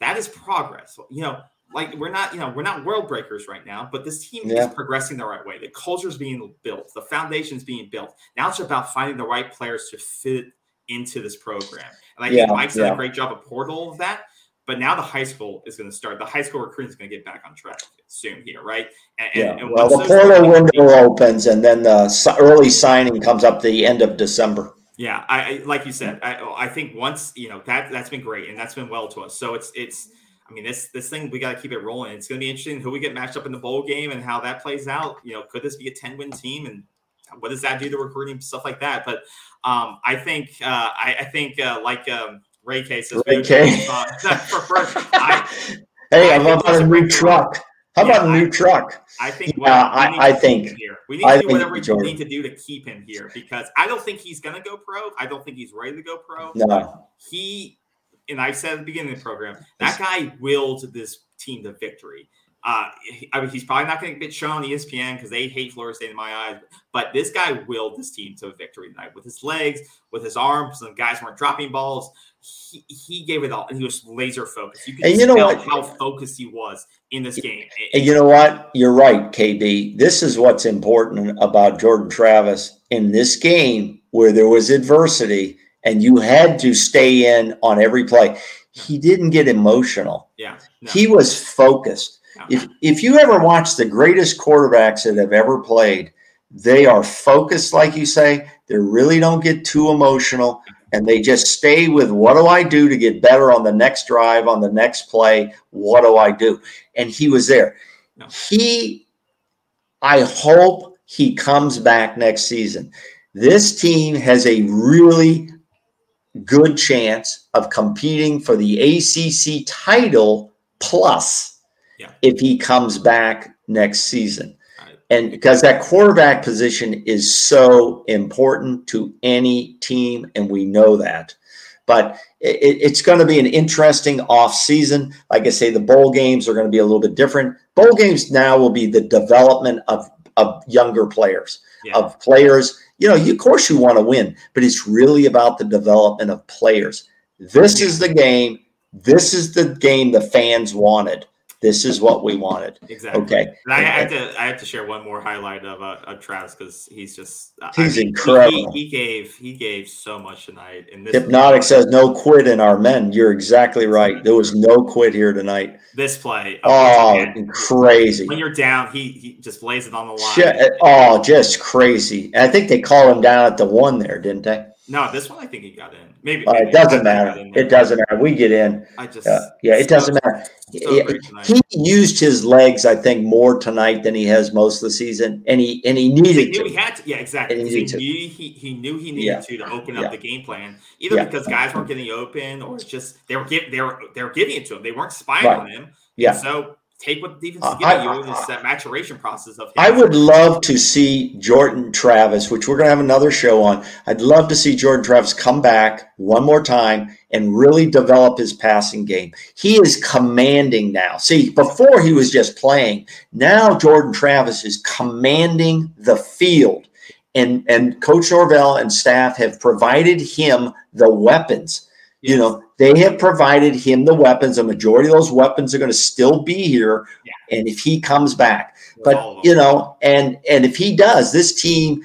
That is progress. You know, like we're not, you know, we're not world breakers right now, but this team yeah. is progressing the right way. The culture is being built, the foundation is being built. Now it's about finding the right players to fit into this program. And I yeah, think Mike's yeah. done a great job of portal of that. But now the high school is going to start. The high school recruiting is going to get back on track soon here, right? And, yeah. And well, the portal window opens, and then the early signing comes up the end of December. Yeah, I, I like you said. I, I think once you know that that's been great, and that's been well to us. So it's it's. I mean, this this thing we got to keep it rolling. It's going to be interesting who we get matched up in the bowl game and how that plays out. You know, could this be a ten win team and what does that do to recruiting stuff like that? But um, I think uh, I, I, think uh, like um, Ray K says, Ray K. <laughs> I, <laughs> hey, I, how about a new truck? How yeah, about a new truck? I think. Yeah, I, I think. Here. We need to do whatever we need to do to keep him here because I don't think he's going to go pro. I don't think he's ready to go pro. No. He, and I said at the beginning of the program, that guy willed this team to victory. Uh, I mean, he's probably not going to get shown on ESPN because they hate Florida State in my eyes. But this guy willed this team to a victory tonight with his legs, with his arms. Some guys weren't dropping balls. He, he gave it all, and he was laser focused. You could and you know what? how focused he was in this game. And you know what? You're right, KB. This is what's important about Jordan Travis in this game where there was adversity and you had to stay in on every play. He didn't get emotional. Yeah, no. he was focused if if you ever watch the greatest quarterbacks that have ever played, they are focused, like you say. They really don't get too emotional, and they just stay with what do I do to get better on the next drive, on the next play? What do I do? And he was there. No. He, I hope he comes back next season. This team has a really good chance of competing for the ACC title plus yeah. if he comes back next season. Right. And because that quarterback position is so important to any team, and we know that. But it, it's going to be an interesting off season. Like I say, the bowl games are going to be a little bit different. Bowl games now will be the development of, of younger players, yeah. of players. You know, you, of course, you want to win, but it's really about the development of players. This is the game. This is the game the fans wanted. This is what we wanted. Exactly. Okay. And I, have to I have to share one more highlight of uh, of Travis because he's just uh, he's I mean, incredible. He, he, gave he gave so much tonight. And Hypnotic says no quit in our men. You're exactly right. There was no quit here tonight. This play. Oh, crazy. When you're down, he, he just lays it on the line. Oh, just crazy. I think they called him down at the one there, didn't they? No, this one I think he got in. Maybe, uh, maybe it doesn't matter. It doesn't matter. We get in. I just uh, yeah, it doesn't matter. he, he used his legs, I think, more tonight than he has most of the season, and he and he needed he to. He had to. Yeah, exactly. And he, he knew he, he knew he needed yeah. to to open up yeah. the game plan, either because guys weren't getting open or it's just they were give, they were they were giving it to him. They weren't spying right. on him. Yeah. so take what the defense is uh, giving I, you in this that maturation process of. I would love to see Jordan Travis, which we're going to have another show on. I'd love to see Jordan Travis come back one more time and really develop his passing game. He is commanding now. See, before he was just playing. Now Jordan Travis is commanding the field. And, and Coach Norvell and staff have provided him the weapons. Yes. You know, they have provided him the weapons. A majority of those weapons are going to still be here. Yeah. And if he comes back, but you know, and and if he does, this team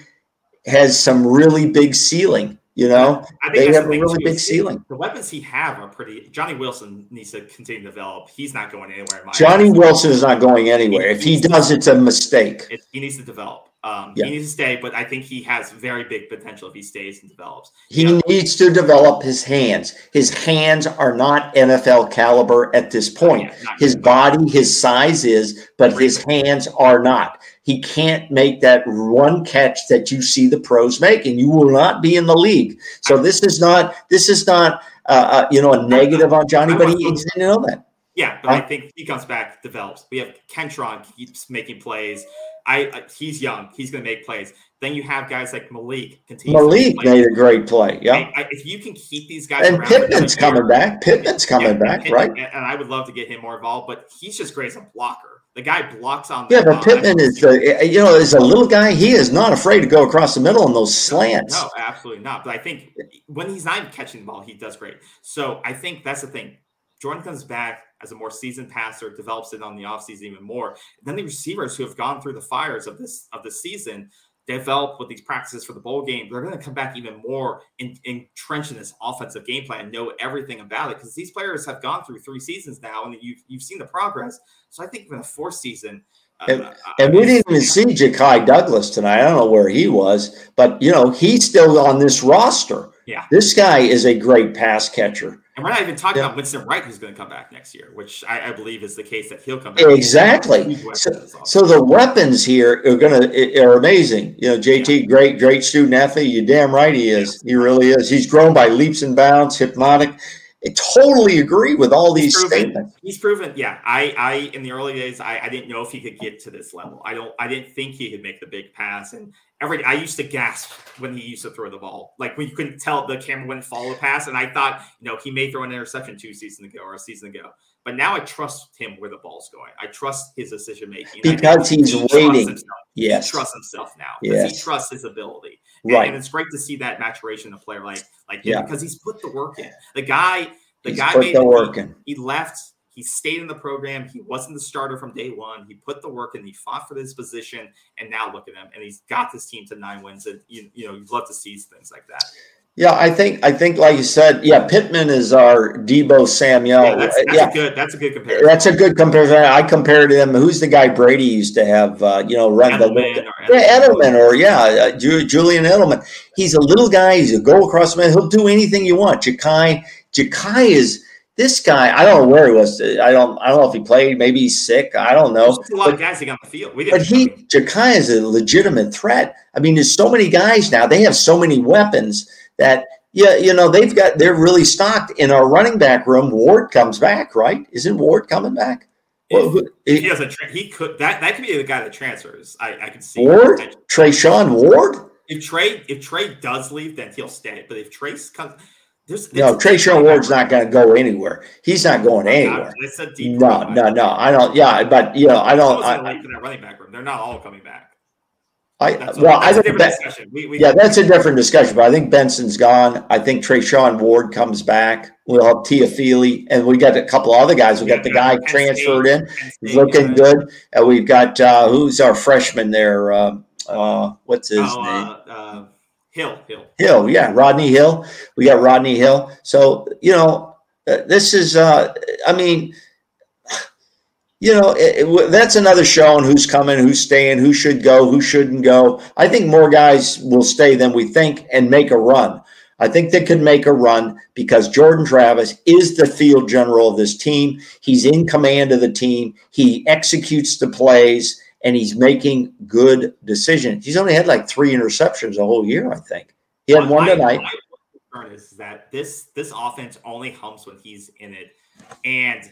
has some really big ceiling. You know, they have a really big ceiling. The weapons he have are pretty. Johnny Wilson needs to continue to develop. He's not going anywhere. Johnny Wilson is not going anywhere. He, if he does, it's a mistake. It, he needs to develop. Um, yeah. He needs to stay, but I think he has very big potential if he stays and develops. He you know, needs to develop his hands. His hands are not NFL caliber at this point. Yeah, his body, his size is, but his hands are not. He can't make that one catch that you see the pros making. You will not be in the league. So this is not this is not uh, uh, you know a negative on Johnny, but he, he didn't know that. Yeah, but I think he comes back, develops. We have Kentron keeps making plays. I, I he's young. He's going to make plays. Then you have guys like Malik. Malik made a great play. Yeah. I, if you can keep these guys and Pittman's coming back. Pittman's coming yeah, back, Pittman, right? And I would love to get him more involved, but he's just great as a blocker. The guy blocks on. Yeah, but Pittman is the eh, you know is a little guy. He is not afraid to go across the middle on those slants. No, no, absolutely not. But I think when he's not even catching the ball, he does great. So I think that's the thing. Jordan comes back as a more seasoned passer, develops it on the offseason even more. Then the receivers who have gone through the fires of this of the season, develop with these practices for the bowl game, they're going to come back even more in, entrenched in this offensive game plan, know everything about it because these players have gone through three seasons now, and you've you've seen the progress. So I think in the fourth season. Uh, and, uh, and we didn't even see Ja'Khi Douglas tonight. I don't know where he was, but you know he's still on this roster. Yeah, this guy is a great pass catcher. And we're not even talking yeah. about Winston Wright, who's going to come back next year, which I, I believe is the case that he'll come back. Exactly. So, so, the weapons here are going to are amazing. You know, JT, yeah. great, great student athlete. You damn right he is. He really is. He's grown by leaps and bounds, hypnotic. I totally agree with all these he's proven, statements. He's proven, yeah. I, I in the early days, I, I didn't know if he could get to this level. I don't, I didn't think he could make the big pass. And every, I used to gasp when he used to throw the ball, like when you couldn't tell the camera wouldn't follow the pass. And I thought, you know, he may throw an interception two seasons ago or a season ago. But now I trust him where the ball's going. I trust his decision making because he's he waiting. Yes, he trusts himself now. Yes, he trusts his ability. And, right, and it's great to see that maturation of player like like yeah. because he's put the work in. The guy the He's guy made the work in. He left. He stayed in the program. He wasn't the starter from day one. He put the work in. He fought for this position, and now look at him. And he's got this team to nine wins. And you, you know, you'd love to see things like that. Yeah, I think I think like you said, yeah, Pittman is our Deebo Samuel. Yeah, that's, that's yeah. a good that's a good comparison. That's a good comparison. I compared him. Who's the guy Brady used to have? Uh, you know, run Edelman the or yeah, Edelman or yeah, uh, Julian Edelman. He's a little guy. He's a go across man. He'll do anything you want. Ja'Khi Ja'Khi is this guy, I don't know where he was. I don't. I don't know if he played. Maybe he's sick. I don't know. There's a lot but, of guys that got the field. but he, Ja'Khi is a legitimate threat. I mean, there's so many guys now. They have so many weapons that yeah, you know they've got. They're really stocked in our running back room. Ward comes back, right? Isn't Ward coming back? Well, he has a tra- he could that that could be the guy that transfers. I I can see Ward, Treshaun Ward. If Trey if Trey does leave, then he'll stay. But if Trace comes there's, no, Treshaun Ward's not going to go anywhere. He's not going anywhere. no, no, no. I don't. Yeah, but you know, I don't. I, I, that running back room. They're not all coming back. I that's well, a, I think that, we, we, yeah, that's a different discussion. But I think Benson's gone. I think Treshaun Ward comes back. We'll have Toafili, and we got a couple other guys. We yeah, got the guy transferred State, in, He's looking good, and we've got uh, who's our freshman there. Uh, uh, what's his oh, name? Hill, Hill, Hill. Yeah, Rodney Hill. We got Rodney Hill. So you know, uh, this is. Uh, I mean, you know, it, it, that's another show on who's coming, who's staying, who should go, who shouldn't go. I think more guys will stay than we think and make a run. I think they could make a run because Jordan Travis is the field general of this team. He's in command of the team. He executes the plays and he's making good decisions. He's only had like three interceptions a whole year, I think. He had one tonight. My concern is that this this offense only humps when he's in it, and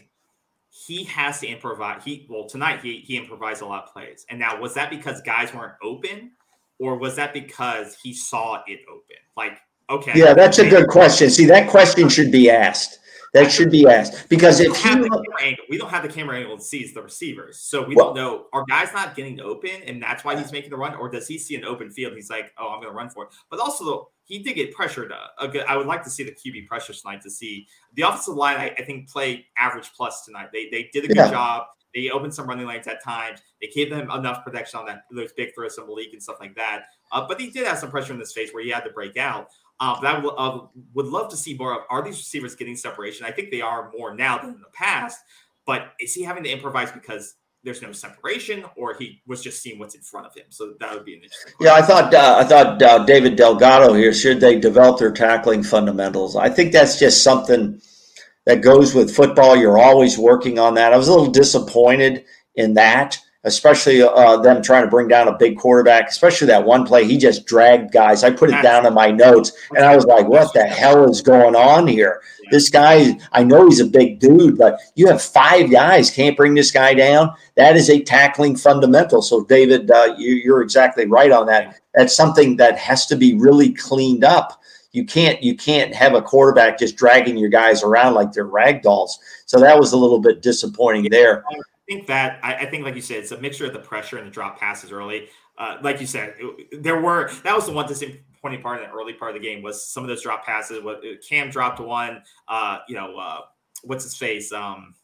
he has to improvise. He well tonight he he improvised a lot of plays. And now was that because guys weren't open, or was that because he saw it open? Like okay, yeah, that's a good question. See, that question should be asked. That should be asked because if he, angle, we don't have the camera angle to see the receivers, so we well, don't know are guys not getting open, and that's why he's making the run, or does he see an open field? he's like, oh, I'm going to run for it. But also, he did get pressured. Uh, good, I would like to see the QB pressure tonight to see the offensive line. I, I think played average plus tonight. They they did a good yeah. job. They opened some running lanes at times. They gave them enough protection on that those big throws, some Malik and stuff like that. Uh, but he did have some pressure in this face where he had to break out. Uh, but I would, uh, would love to see more of are these receivers getting separation? I think they are more now than in the past. But is he having to improvise because there's no separation, or he was just seeing what's in front of him? So that would be an interesting. Question. Yeah, I thought uh, I thought uh, David Delgado here should they develop their tackling fundamentals? I think that's just something that goes with football. You're always working on that. I was a little disappointed in that especially uh, them trying to bring down a big quarterback, especially that one play. He just dragged guys. I put it down in my notes and I was like, what the hell is going on here? This guy, I know he's a big dude, but you have five guys, can't bring this guy down. That is a tackling fundamental. So, David, uh, you, are exactly right on that. That's something that has to be really cleaned up. You can't you can't have a quarterback just dragging your guys around like they're rag dolls. So that was a little bit disappointing there think that I, I, think, like you said, it's a mixture of the pressure and the drop passes early. Uh, like you said, it, there were that was the one disappointing part in the early part of the game was some of those drop passes. What Cam dropped one, uh, you know, uh, what's his face? Um,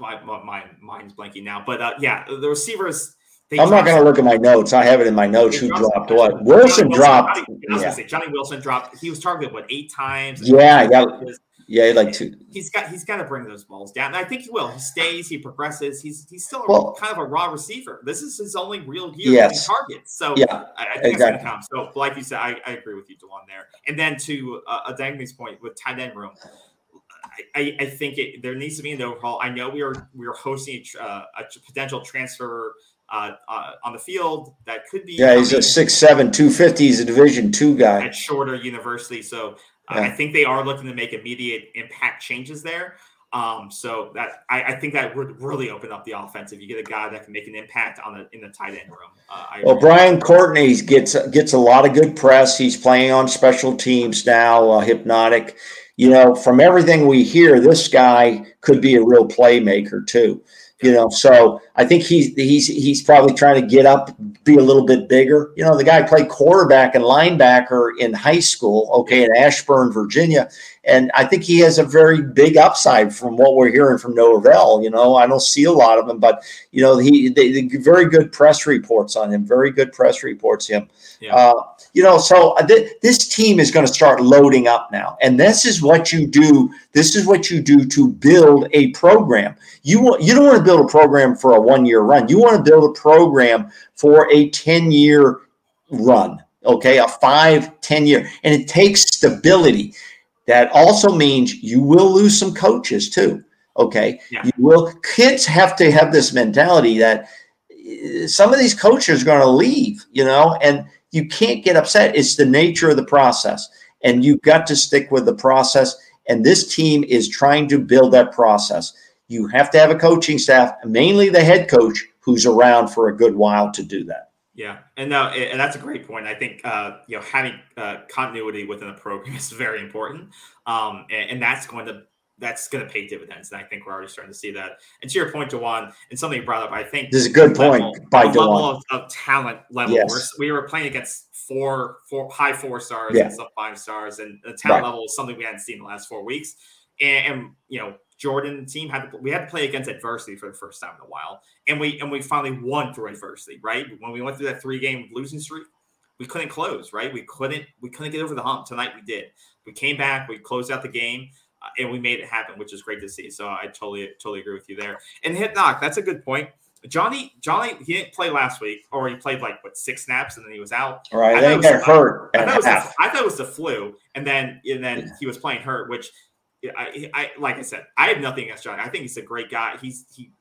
my, my, my mind's blanking now, but uh, yeah, the receivers I'm not going to look at my notes. I have it in my notes. Who dropped what? Wilson dropped. Johnny, I was yeah. say Johnny Wilson dropped. He was targeted what eight times. Yeah, got, yeah, like to. He's got he's got to bring those balls down. And I think he will. He stays. He progresses. He's he's still well, kind of a raw receiver. This is his only real year yes. targets. So yeah, I, I think exactly. come. So like you said, I, I agree with you, Dewan there. And then to uh, Adangme's point with tight end room. I, I, think it, there needs to be an overhaul. I know we are we are hosting a, uh, a potential transfer uh, uh, on the field that could be. Yeah, he's a six seven two fifty. He's a Division two guy at Shorter University. So yeah. I think they are looking to make immediate impact changes there. Um, so that I, I, think that would really open up the offense if you get a guy that can make an impact on the in the tight end room. Uh, well, Brian Courtney gets gets a lot of good press. He's playing on special teams now. Uh, hypnotic, you know, from everything we hear, this guy could be a real playmaker too. You know, so I think he's he's he's probably trying to get up, be a little bit bigger. You know, the guy played quarterback and linebacker in high school, okay, in Ashburn, Virginia, and I think he has a very big upside from what we're hearing from Norvell. You know, I don't see a lot of him, but you know, he they, they very good press reports on him. Very good press reports him. Yeah. Uh, you know, so uh, th- this team is going to start loading up now, and this is what you do. This is what you do to build a program. You want you don't want to build a program for a one year run. You want to build a program for a ten year run. Okay, a five, 10 year, and it takes stability. That also means you will lose some coaches too. Okay. Yeah. You will kids have to have this mentality that eh, some of these coaches are going to leave, you know, and you can't get upset. It's the nature of the process. And you've got to stick with the process. And this team is trying to build that process. You have to have a coaching staff, mainly the head coach, who's around for a good while to do that. Yeah, and now and that's a great point. I think uh, you know having uh, continuity within a program <laughs> is very important, um, and, and, that's going to that's going to pay dividends. And I think we're already starting to see that. And to your point, Dewan, and something you brought up, I think this is a good level, point by Dewan. Level of, of, talent level. Yes. we were playing against four, four high four stars yeah. and some five stars, and the talent right. level is something we hadn't seen in the last four weeks. And, and you know, Jordan team had to we had to play against adversity for the first time in a while, and we and we finally won through adversity. Right when we went through that three game losing streak, we couldn't close. Right, we couldn't we couldn't get over the hump. Tonight we did. We came back. We closed out the game. And we made it happen, which is great to see. So I totally totally agree with you there. And Hypnotic, that's a good point. Johnny, Johnny, he didn't play last week, or he played like what six snaps and then he was out. All right, then he got hurt. I, thought, the, I thought it was the flu, and then and then yeah. he was playing hurt, which I, I like I said, I have nothing against Johnny. I think he's a great guy. He's he,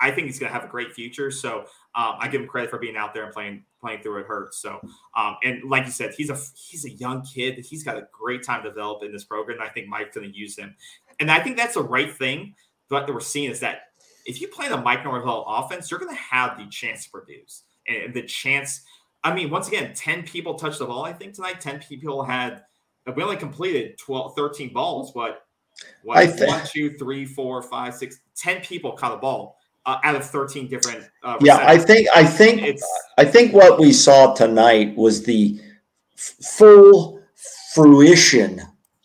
I think he's going to have a great future. So um, I give him credit for being out there and playing playing through it hurts. So um, and like you said, he's a he's a young kid. He's got a great time to develop in this program. And I think Mike's going to use him, and I think that's the right thing. What we're seeing is that if you play the Mike Norvell offense, you're going to have the chance to produce and the chance. I mean, once again, 10 people touched the ball, I think, tonight. 10 people had, we only completed 12, 13 balls, but what, think, one, two, three, four, five, six, 10 people caught a ball uh, out of 13 different. Uh, yeah, I think, I think, it's, I think what we saw tonight was the full fruition.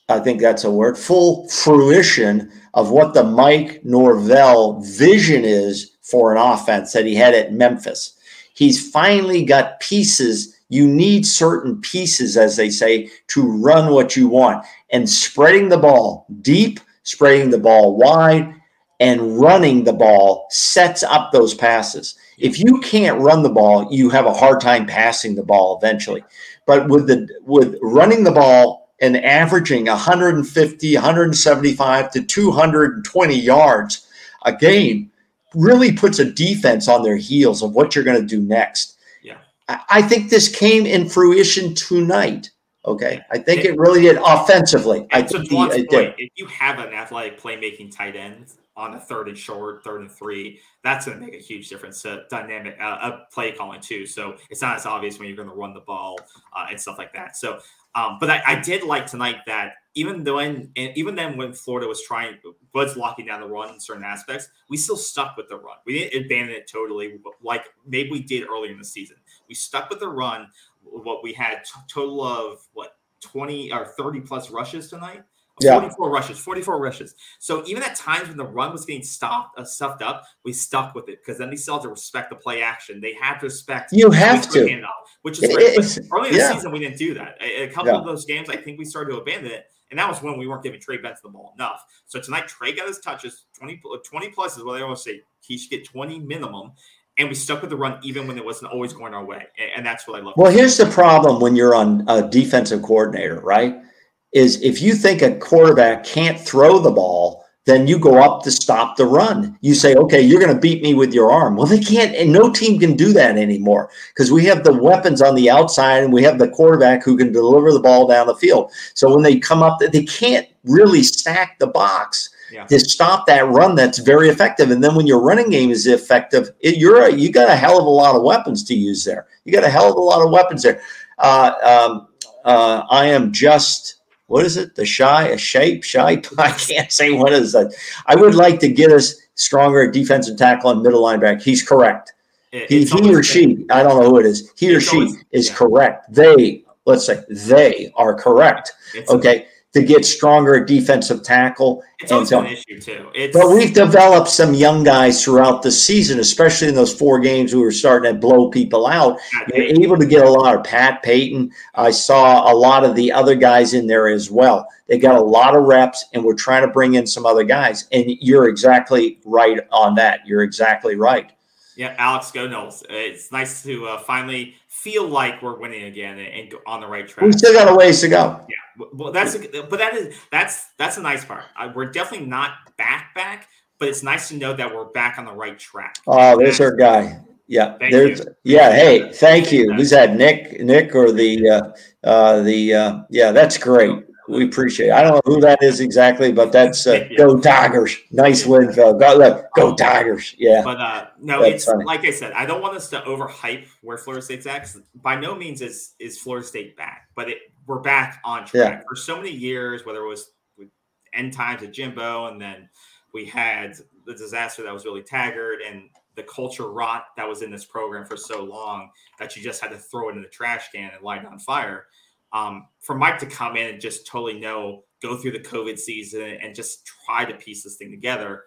I think that's a word, full fruition of what the Mike Norvell vision is for an offense that he had at Memphis. He's finally got pieces. You need certain pieces, as they say, to run what you want. And spreading the ball deep, spreading the ball wide, and running the ball sets up those passes. If you can't run the ball, you have a hard time passing the ball eventually. But with the with running the ball and averaging 150, 175 to 220 yards a game really puts a defense on their heels of what you're going to do next. Yeah. I think this came in fruition tonight. Okay. I think it, it really did offensively. I think it did. If you have an athletic playmaking tight end on a third and short, third and three, that's going to make a huge difference to dynamic uh, play calling too. So it's not as obvious when you're going to run the ball uh, and stuff like that. So, um, but I, I, did like tonight that even though in, even then when Florida was trying was locking down the run in certain aspects, we still stuck with the run. We didn't abandon it totally, like maybe we did earlier in the season. We stuck with the run. What we had t- total of what 20 or 30 plus rushes tonight Yeah. 44 rushes, 44 rushes. So even at times when the run was getting stopped, uh, stuffed up, we stuck with it because then they still have to respect the play action. They have to respect. You have to, handoff, which is great. early in yeah. the season, we didn't do that. A, a couple yeah. of those games, I think we started to abandon it, and that was when we weren't giving Trey Benson the ball enough. So tonight, Trey got his touches, 20, 20 plus is what they always say. He should get 20 minimum, and we stuck with the run even when it wasn't always going our way. And that's what I love. Well, here's the problem when you're on a defensive coordinator, right? Is if you think a quarterback can't throw the ball, then you go up to stop the run. You say, okay, you're going to beat me with your arm. Well, they can't, and no team can do that anymore because we have the weapons on the outside and we have the quarterback who can deliver the ball down the field. So when they come up, they can't really stack the box yeah. to stop that run that's very effective. And then when your running game is effective, it, you're a, you got a hell of a lot of weapons to use there. You got a hell of a lot of weapons there. Uh, um, uh, I am just what is it? The shy, a shape, shy. <laughs> I can't say what is that. I would like to get us stronger at defensive tackle and middle linebacker. He's correct. It, he, he or she, I don't know who it is. He or she always, is yeah. correct. They, let's say, they are correct. It's okay to get stronger at defensive tackle. It's also an issue too. It's, but we've developed some young guys throughout the season, especially in those four games we were starting to blow people out. You're able to get a lot of Pat Payton. I saw a lot of the other guys in there as well. They got a lot of reps, and we're trying to bring in some other guys. And you're exactly right on that. You're exactly right. Yeah, Alex Go It's nice to uh, finally feel like we're winning again and, and on the right track. We still got a ways to go. Yeah well, that's a, but that is that's that's a nice part. I, we're definitely not back back, but it's nice to know that we're back on the right track. Oh, there's our guy. Yeah, thank there's you. yeah. Hey, thank you. Who's that? Nick, Nick, or the uh, uh, the uh, yeah? That's great. We appreciate. It. I don't know who that is exactly, but that's uh, <laughs> yeah. go Tigers. Nice win, Phil. Go look, go Tigers. Yeah. But uh, no, that's it's funny. like I said. I don't want us to overhype where Florida State's at. By no means is is Florida State back, but it we're back on track. Yeah. For so many years, whether it was end times at Jimbo, and then we had the disaster that was really Taggart, and the culture rot that was in this program for so long that you just had to throw it in the trash can and light it on fire. Um, for Mike to come in and just totally know, go through the COVID season and just try to piece this thing together,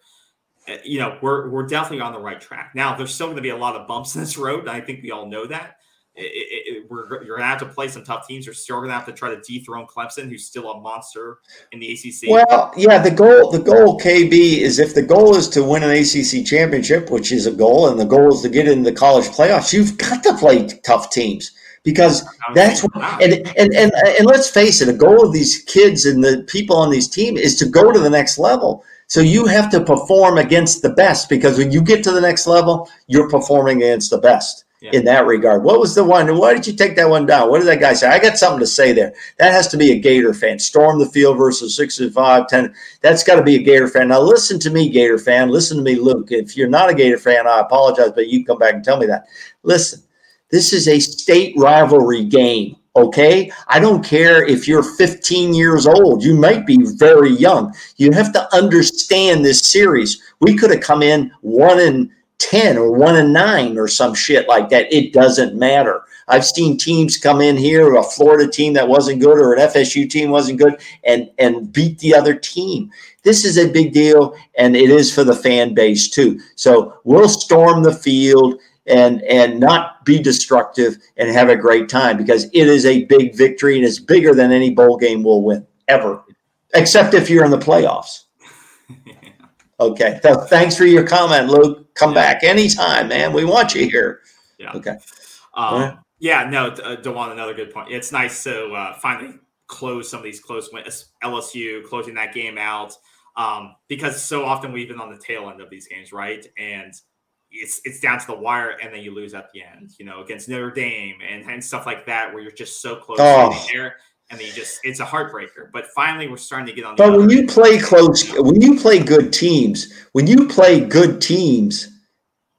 uh, you know, we're we're definitely on the right track. Now, there's still going to be a lot of bumps <laughs> in this road, and I think we all know that it, it, we're, you're going to have to play some tough teams. You're still going to have to try to dethrone Clemson, who's still a monster in the ACC. Well, yeah, the goal, the goal, KB, is if the goal is to win an ACC championship, which is a goal, and the goal is to get into the college playoffs, you've got to play tough teams because that's what, and, and, and, and let's face it, a goal of these kids and the people on these team is to go to the next level. So you have to perform against the best because when you get to the next level, you're performing against the best yeah. in that regard. What was the one? Why did you take that one down? What did that guy say? I got something to say there. That has to be a Gator fan. Storm the field versus 65 10. That's got to be a Gator fan. Now, listen to me, Gator fan. Listen to me, Luke. If you're not a Gator fan, I apologize, but you come back and tell me that. Listen, this is a state rivalry game. Okay. I don't care if you're 15 years old. You might be very young. You have to understand this series. We could have come in one and 10 or 1 and 9 or some shit like that. It doesn't matter. I've seen teams come in here, a Florida team that wasn't good or an FSU team wasn't good, and, and beat the other team. This is a big deal, and it is for the fan base too. So we'll storm the field and and not be destructive and have a great time because it is a big victory and it's bigger than any bowl game we'll win ever, except if you're in the playoffs. <laughs> Okay. So thanks for your comment, Luke. Come yeah. back anytime, man. We want you here. Yeah. Okay. Um, Yeah. No, uh, Dewan, another good point. It's nice to uh, finally close some of these close wins. LSU closing that game out um, because so often we've been on the tail end of these games, right? And it's it's down to the wire, and then you lose at the end. You know, against Notre Dame and, and stuff like that, where you're just so close oh. there and then you just it's a heartbreaker. But finally, we're starting to get on. The but when you play close, when you play good teams, when you play good teams,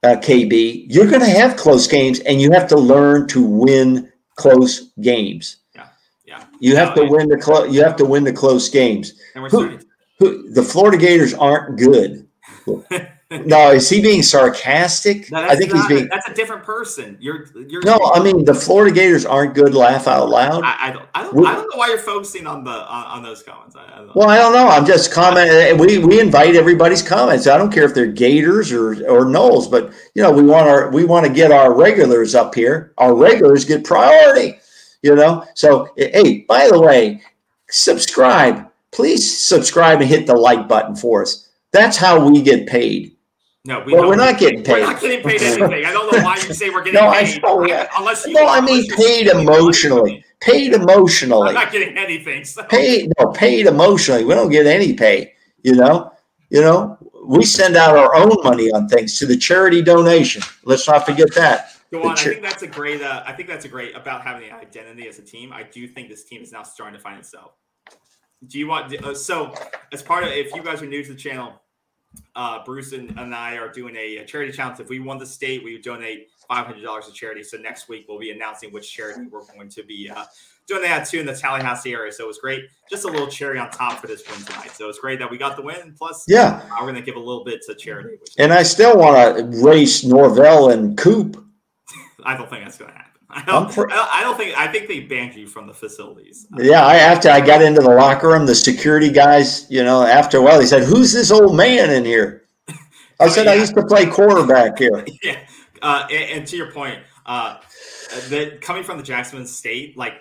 uh, KB, you're going to have close games, and you have to learn to win close games. Yeah, yeah. You have to win the close. You have to win the close games. And we're who, who, the Florida Gators aren't good. <laughs> no, is he being sarcastic? No, I think he's being. That's a different person. You're. you're no, I mean the Florida Gators aren't good. Laugh out loud. I, I don't. I don't, I don't know why you're focusing on the on, on those comments. I, well, I don't know. I'm just commenting. We we invite everybody's comments. I don't care if they're Gators or or Noles, but you know we want our we want to get our regulars up here. Our regulars get priority. You know. So hey, by the way, subscribe. Please subscribe and hit the like button for us. That's how we get paid. No, we well, we're not getting paid. We're not getting paid anything. I don't know why you say we're getting <laughs> no, paid. I, yeah. <laughs> Unless you, no, I mean paid emotionally. Paid emotionally. I'm not getting anything. So. Paid, no, paid emotionally. We don't get any pay. You know, you know, we send out our own money on things to the charity donation. Let's not forget that. Go on. I think that's a great. Uh, I think that's a great about having the identity as a team. I do think this team is now starting to find itself. Do you want uh, so as part of if you guys are new to the channel? Uh, Bruce and, and, I are doing a, a, charity challenge. If we won the state, we would donate five hundred dollars to charity. So next week we'll be announcing which charity we're going to be uh, doing that to in the Tallahassee area. So it was great. Just a little cherry on top for this win tonight. So it's great that we got the win. Plus, yeah, uh, we're going to give a little bit to charity. And I still want to race Norvell and Coop. <laughs> I don't think that's going to happen. <laughs> I don't, for, I don't think I think they banned you from the facilities. Yeah, I after I got into the locker room, the security guys, you know, after a while, he said, "Who's this old man in here?" <laughs> I said, yeah. "I used to play quarterback here." <laughs> yeah, uh, and, and, to your point, uh, that coming from the Jackson State, like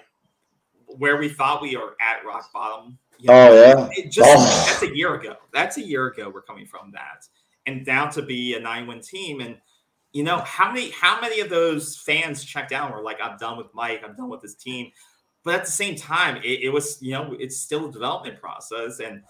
where we thought we are at rock bottom. You know, oh yeah, just oh. that's a year ago. That's a year ago. We're coming from that, and down to be a nine-win team, and you know how many how many of those fans checked out were like i'm done with mike. I'm done with this team. But at the same time it, it, was you know it's still a development process. And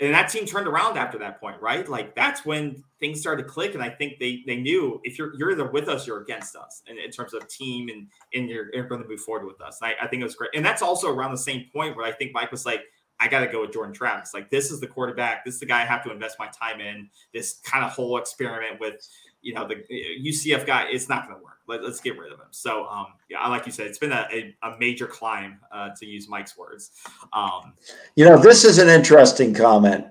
and that team turned around after that point right? Like that's when things started to click. And i think they they knew if you're you're either with us you're against us in, in terms of team and and you're, you're going to move forward with us. I, I think it was great. And that's also around the same point where i think mike was like I got to go with Jordan Travis. Like this is the quarterback. This is the guy I have to invest my time in. This kind of whole experiment with you know, the UCF guy, it's not going to work. Let, us get rid of him. So, um, yeah, like you said, it's been a, a, a major climb, uh, to use Mike's words. Um, you know, this is an interesting comment.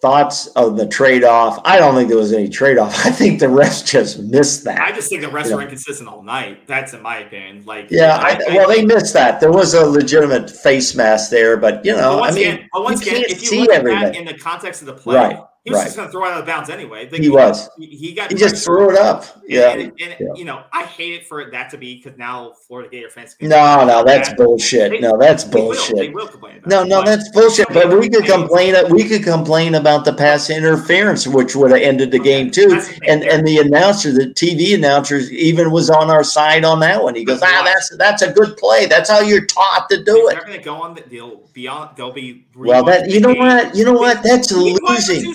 Thoughts of the trade off? I don't think there was any trade off. <laughs> I think the rest just missed that. I just think the rest were inconsistent all night. That's in my opinion. Like, yeah, I, I, well, they missed that. There was a legitimate face mask there, but you know, I mean, again, once again, if you look at that in the context of the play, right he was right. just going to throw it out of bounds anyway. he, he was. He, got. He just threw it up. Yeah. And, and, and yeah. you know, I hate it for that to be because now Florida Gator fans. No, no, that's that. bullshit. They, no, that's bullshit. Will, they will complain. No, no, that's bullshit. But we could complain. We could complain about the pass interference, which would have ended the game too. And and the announcer, the TV announcer, even was on our side on that one. He goes, "Ah, that's that's a good play. That's how you're taught to do it." They're going to go on the. They'll be on. They'll be. Well, that you know what you know what that's losing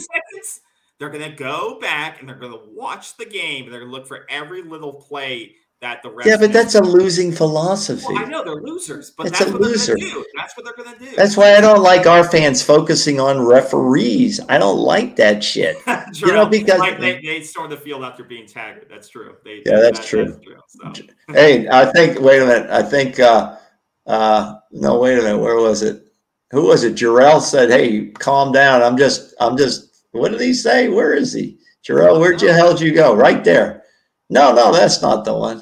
they're going to go back and they're going to watch the game and they're going to look for every little play that the Yeah, but that's a losing philosophy. Well, I know they're losers, but it's that's a what loser. That's what they're going to do. That's why I don't like our fans focusing on referees. I don't like that shit. <laughs> you know, because like they, they storm the field after being tagged. That's true. They, yeah, that's that, true. That's true so. hey, I think. Wait a minute. I think. uh uh No, wait a minute. Where was it? Who was it? Jarrell said, "Hey, calm down. I'm just. I'm just." What did he say? Where is he? Jarrell, where'd you hell did you go? Right there. No, no, that's not the one.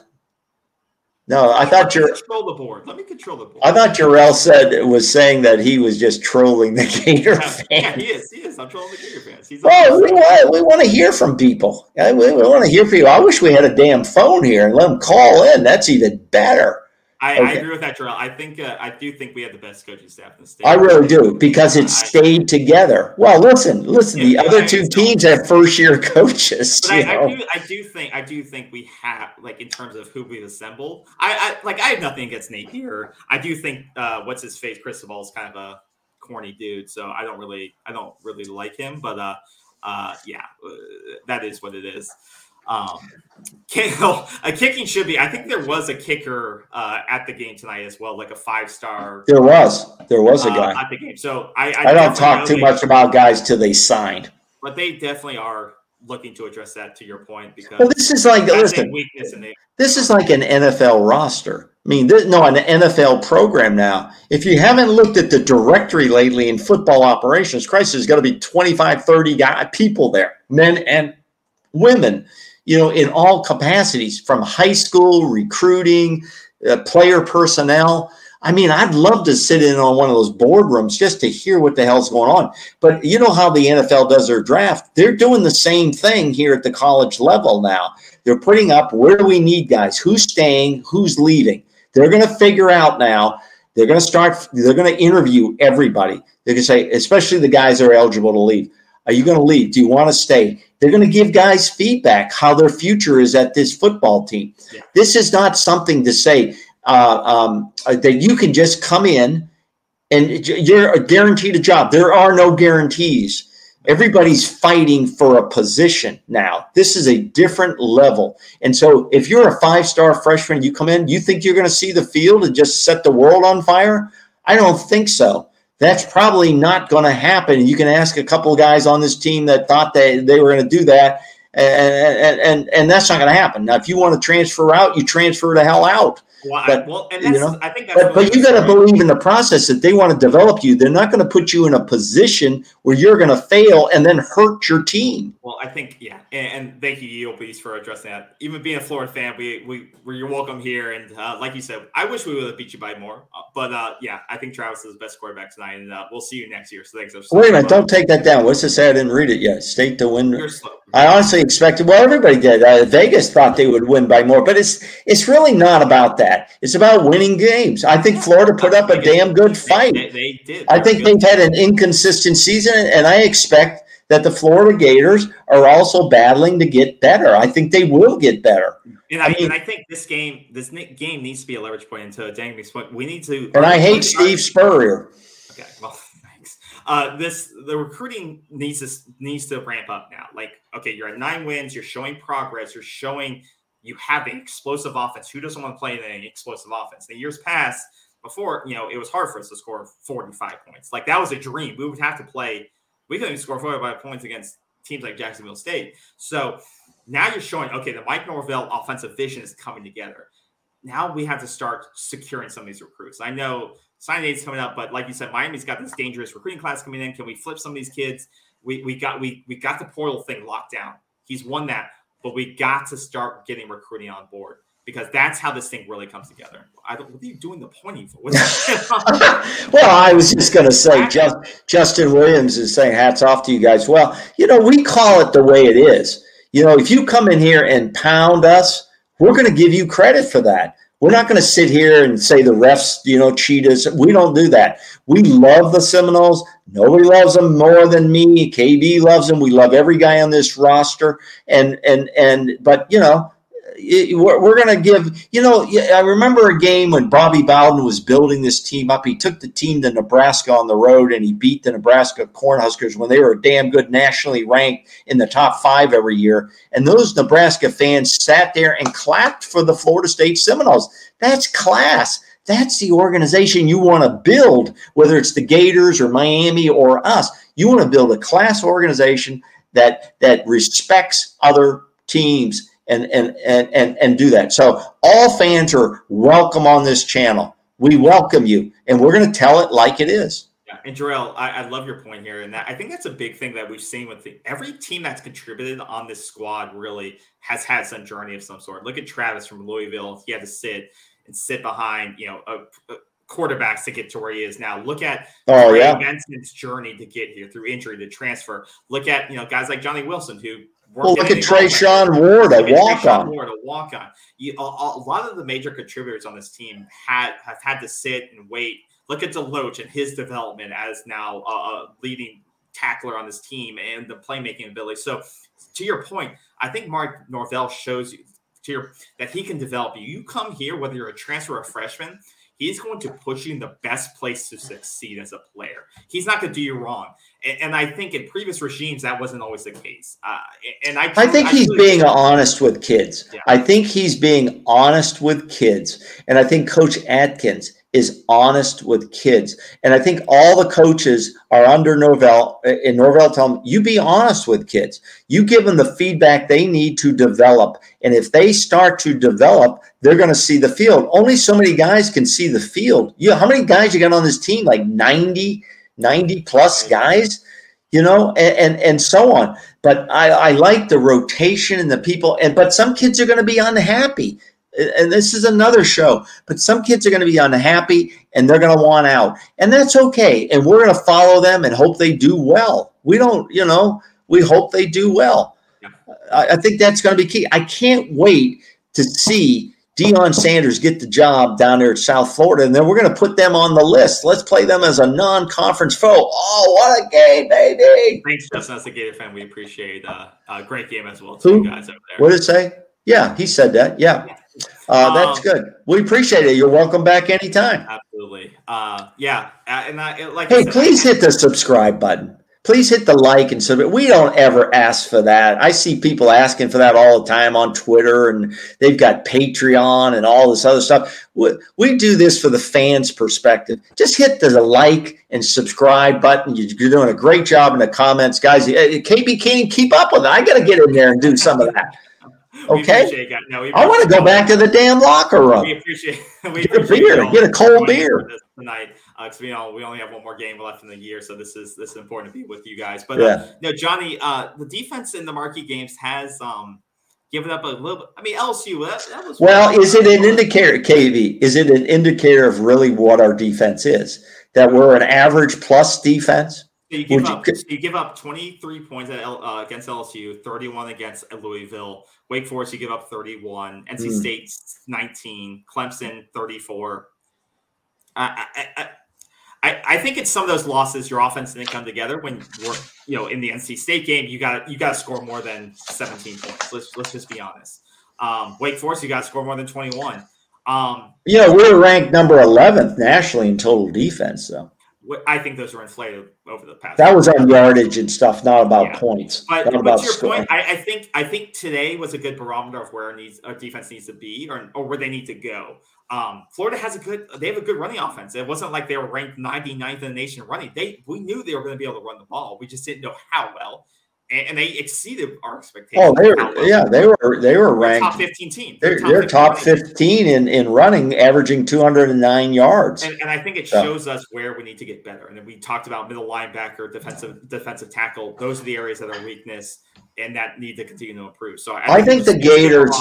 No, I thought you control the board. Let me control the board. I thought Jarrell said was saying that he was just trolling the Gator fans. Yeah, he is. He is. I'm trolling the Gator fans. He's oh, we want, we want to hear from people. We, we want to hear from you. I wish we had a damn phone here and let them call in. That's even better. I, okay. I, agree with that, Jarrell. I think uh, I do think we have the best coaching staff in the state. I really do because it stayed together. Well, listen, listen. Yeah, the other two teams have first year <laughs> coaches. But I, I, do, I do think, I do think we have like in terms of who we've assembled. I, I like, I have nothing against Napier. I do think uh, what's his face, Cristobal is kind of a corny dude, so I don't really, I don't really like him. But uh, uh, yeah, uh, that is what it is. Um, <laughs> a kicking should be. I think there was a kicker uh, at the game tonight as well, like a five star. There was. There was a uh, guy at the game. So I, I, I don't talk too much about guys till they signed. But they definitely are looking to address that. To your point, because well, this is like listen, weakness in the, this is like an NFL roster. I mean, this, no, an NFL program now. If you haven't looked at the directory lately in football operations, Christ, there's got to be 25, 30 guy, people there, men and women, you know, in all capacities from high school, recruiting, uh, player personnel. I mean, I'd love to sit in on one of those boardrooms just to hear what the hell's going on. But you know how the NFL does their draft? They're doing the same thing here at the college level now. They're putting up where do we need guys? Who's staying? Who's leaving? They're going to figure out now. They're going to start, they're going to interview everybody. They're going to say, especially the guys that are eligible to leave. Are you going to leave? Do you want to stay? They're going to give guys feedback how their future is at this football team. Yeah. This is not something to say, uh, um, uh, that you can just come in and you're guaranteed a job. There are no guarantees. Everybody's fighting for a position now. This is a different level. And so if you're a five star freshman, you come in, you think you're going to see the field and just set the world on fire? I don't think so. That's probably not going to happen. You can ask a couple of guys on this team that thought they, they were going to do that, and, and, and that's not going to happen. Now, if you want to transfer out, you transfer the hell out. Well, but, I, well, and that's, you know, I think that's but, but you got to believe in the process that they want to develop you. They're not going to put you in a position where you're going to fail and then hurt your team. Well, I think yeah, and, and thank you, EOBs, for addressing that. Even being a Florida fan, we we you're welcome here, and uh, like you said, I wish we would have beat you by more. Uh, but uh, yeah, I think Travis is the best quarterback tonight, and uh, we'll see you next year. So thanks. Wait a minute, don't take that down. What's this? Say I didn't read it yet. State to win. I honestly expected. Well, everybody did. Uh, Vegas thought they would win by more, but it's it's really not about that. It's about winning games. I think Florida put up a damn good fight. They, they did. I think they've had an inconsistent season, and I expect that the Florida Gators are also battling to get better. I think they will get better. And I, I mean, and I think this game, this game needs to be a leverage point into Dang's point. We need to. And I hate Steve Spurrier. Okay, well. Uh, this the recruiting needs to needs to ramp up now. Like, okay, you're at nine wins. You're showing progress. You're showing you have an explosive offense. Who doesn't want to play in an explosive offense? The years past, before, you know, it was hard for us to score 45 points. Like that was a dream. We would have to play, we couldn't score 45 points against teams like Jacksonville State. So now you're showing, okay, the Mike Norvell offensive vision is coming together. Now we have to start securing some of these recruits. I know signing date's coming up, but like you said, Miami's got this dangerous recruiting class coming in. Can we flip some of these kids? We, we got we we got the portal thing locked down. He's won that but we got to start getting recruiting on board because that's how this thing really comes together. I don't, what are you doing the pointing <laughs> for? <laughs> well, I was just going to say, just, Justin Williams is saying hats off to you guys. Well, you know, we call it the way it is. You know, if you come in here and pound us, we're going to give you credit for that. We're not going to sit here and say the refs, you know, cheat us. We don't do that. We love the Seminoles. Nobody loves them more than me. KB loves them. We love every guy on this roster. And and and but you know, we're, we're going to give, you know, I remember a game when Bobby Bowden was building this team up. He took the team to Nebraska on the road and he beat the Nebraska Cornhuskers when they were damn good nationally ranked in the top five every year. And those Nebraska fans sat there and clapped for the Florida State Seminoles. That's class. That's the organization you want to build, whether it's the Gators or Miami or us. You want to build a class organization that that respects other teams and and and and, and do that. So all fans are welcome on this channel. We welcome you, and we're going to tell it like it is. Yeah, and Jarrell, I, I, love your point here, and that I think that's a big thing that we've seen with the, every team that's contributed on this squad. Really has had some journey of some sort. Look at Travis from Louisville; he had to sit and sit behind, you know, a, a quarterbacks to get to where he is now. Look at oh Trey yeah Benson's journey to get here through injury to transfer. Look at you know guys like Johnny Wilson who well, look at Treshaun Ward, a walk on. Ward, a walk on. a, a, lot of the major contributors on this team had have had to sit and wait. Look at Deloach and his development as now a leading tackler on this team and the playmaking ability. So, to your point, I think Mark Norvell shows you to your, that he can develop you. You come here, whether you're a transfer or a freshman, he's going to put you in the best place to succeed as a player. He's not going to do you wrong. And, and, I think in previous regimes, that wasn't always the case. Uh, and I, I think I he's being think, honest with kids. Yeah. I think he's being honest with kids. And I think Coach Atkins is honest with kids. And I think all the coaches are under Norvell, and Norvell tell them, you be honest with kids. You give them the feedback they need to develop. And if they start to develop, they're going to see the field. Only so many guys can see the field. You how many guys you got on this team? Like 90, 90 plus guys, you know, and, and, and so on. but I, I like the rotation and the people. And but some kids are going to be unhappy and this is another show, but some kids are going to be unhappy and they're going to want out. And that's okay. And we're going to follow them and hope they do well. We don't, you know, we hope they do well. Yeah. I, I, think that's going to be key. I can't wait to see Deion Sanders get the job down there at South Florida, and then we're going to put them on the list. Let's play them as a non-conference foe. Oh, what a game, baby! Thanks, Justin. As a Gator fan, we appreciate uh, a great game as well. Who? guys over there. What did it say? Yeah, he said that. Yeah. yeah. Uh, that's um, good. We appreciate it. You're welcome back anytime. Absolutely. Uh, yeah, uh, and I like. Hey, said, please hit the subscribe button. Please hit the like and subscribe. We don't ever ask for that. I see people asking for that all the time on Twitter, and they've got Patreon and all this other stuff. We, we do this for the fans' perspective. Just hit the like and subscribe button. You're doing a great job in the comments, guys. Eh, eh, KB can't keep up with it. I got to get in there and do some of that. <laughs> Okay. No, I want to go back to the damn locker room. We appreciate. <laughs> We get a beer. Get a cold beer tonight because uh, we know we only have one more game left in the year, so this is this is important to be with you guys. But uh, yeah. uh, you know, Johnny, uh, the defense in the marquee games has um given up a little. bit. I mean, LSU that, that was well. Is it an indicator, KB? Is it an indicator of really what our defense is? That we're an average plus defense. So you give up. You, you give up 23 points at, uh, against LSU, 31 against Louisville. Wake Forest, you give up 31. NC mm. State, 19. Clemson, 34. I, I, I, I think it's some of those losses your offense didn't come together when we're you know in the NC State game you got you got to score more than 17 points. Let's let's just be honest. Um, Wake Forest you got to score more than 21. Um, you know we're ranked number 11th nationally in total defense though. I think those were inflated over the past. That was on yardage and stuff, not about yeah. points. But, but to your point, I, I, think I think today was a good barometer of where needs our defense needs to be or, or where they need to go. Um, Florida has a good they have a good running offense. It wasn't like they were ranked 99th in the nation running. They we knew they were going to be able to run the ball. We just didn't know how well and, they exceeded our expectations. Oh, they were yeah, they were they were ranked top fifteen team. They're, they're, top, they're 15 top fifteen in, in running, averaging two hundred and nine yards. And, and, I think it shows so. us where we need to get better. And then we talked about middle linebacker, defensive defensive tackle. Those are the areas that are weakness and that need to continue to improve. So I, I think, think the Gators.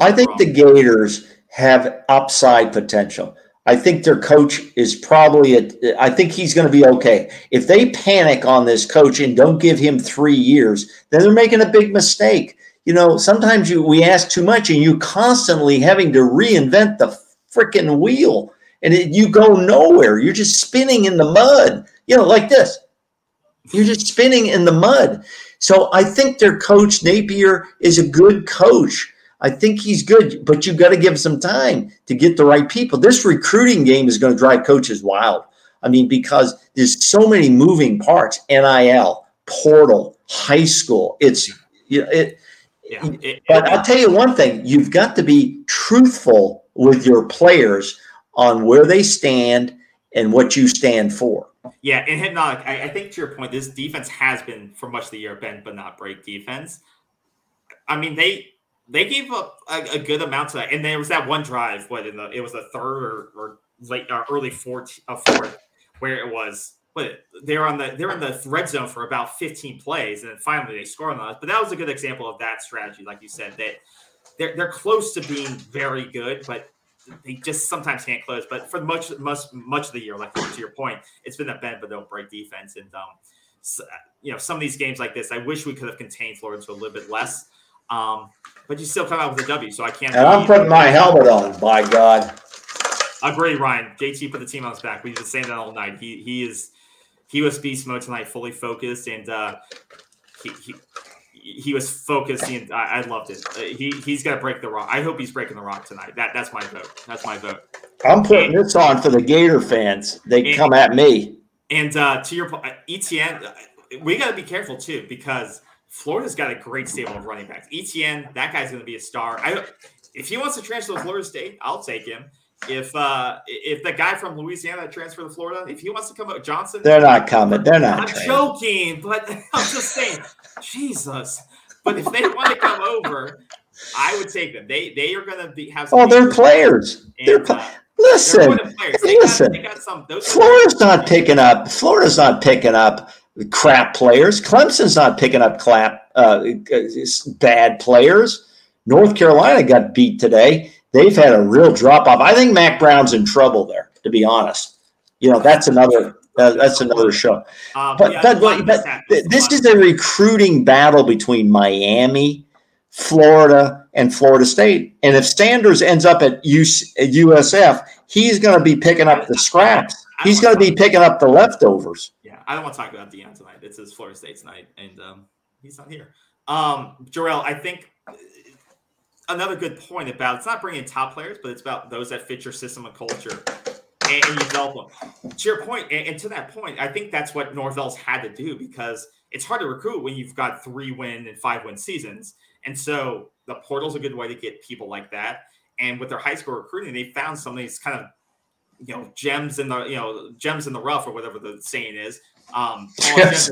I think wrong. the Gators have upside potential. I think their coach is probably a, I think he's going to be okay. If they panic on this coach and don't give him three years, then they're making a big mistake. You know, sometimes you we ask too much and you constantly having to reinvent the freaking wheel and it, you go nowhere. You're just spinning in the mud, you know, like this. You're just spinning in the mud. So I think their coach Napier is a good coach. I think he's good, but you've got to give him some time to get the right people. This recruiting game is going to drive coaches wild. I mean, because there's so many moving parts NIL, portal, high school. It's, you know, it, yeah, it, but I'll tell you one thing you've got to be truthful with your players on where they stand and what you stand for. Yeah, and Hypnotic, I, I think to your point, this defense has been for much of the year bend but not break defense. I mean, they they gave up a, a, good amount to that. And there was that one drive, what in the it was the third or, or late or uh, early fourth, uh, fourth where it was. But they're on the they're in the red zone for about 15 plays, and then finally they score on us. But that was a good example of that strategy, like you said, that they're they're close to being very good, but they just sometimes can't close. But for much much much of the year, like to your point, it's been a bend but don't break defense. And um, so, you know, some of these games like this, I wish we could have contained Florida a little bit less. Um, but you still come out with a W, so I can't. And I'm putting my helmet on. By God. Agree, Ryan. JT put the team on his back. We've been saying that all night. He he is he was beast mode tonight, fully focused, and uh, he, he he was focused. And I, I loved it. Uh, he he's got to break the rock. I hope he's breaking the rock tonight. That that's my vote. That's my vote. I'm putting and, this on for the Gator fans. They and, come at me. And uh, to your point, Etienne, uh, we got to be careful too because Florida's got a great stable of running backs. Etienne, that guy's going to be a star. I, if he wants to transfer to Florida State, I'll take him. If uh if the guy from Louisiana transfer to Florida, if he wants to come out, Johnson, they're not coming. They're not. I'm trained. joking, but <laughs> I'm just saying, Jesus. But if they want to come over, I would take them. They they are going to be have. oh, they're players. And, they're. Uh, Listen, listen. They got, some, Florida's not picking up. Florida's not picking up crap players. Clemson's not picking up crap uh, bad players. North Carolina got beat today. They've had a real drop off. I think Mack Brown's in trouble there, to be honest. You know, that's another uh, that's another show. Um, but, yeah, but, but, but this is a recruiting battle between Miami, Florida, and Florida State. And if Sanders ends up at, USF, he's going to be picking up the scraps. He's going to be picking up the leftovers. I don't want to talk about Deion tonight. It's his Florida State night, and um, he's not here. Um, Jarrell, I think another good point about it's not bringing top players, but it's about those that fit your system and culture and, and you develop them. To your point, and, and, to that point, I think that's what Norvell's had to do because it's hard to recruit when you've got three win and five win seasons. And so the portal's a good way to get people like that. And with their high school recruiting, they found some of these kind of you know gems in the you know gems in the rough or whatever the saying is. Um, <laughs> yes.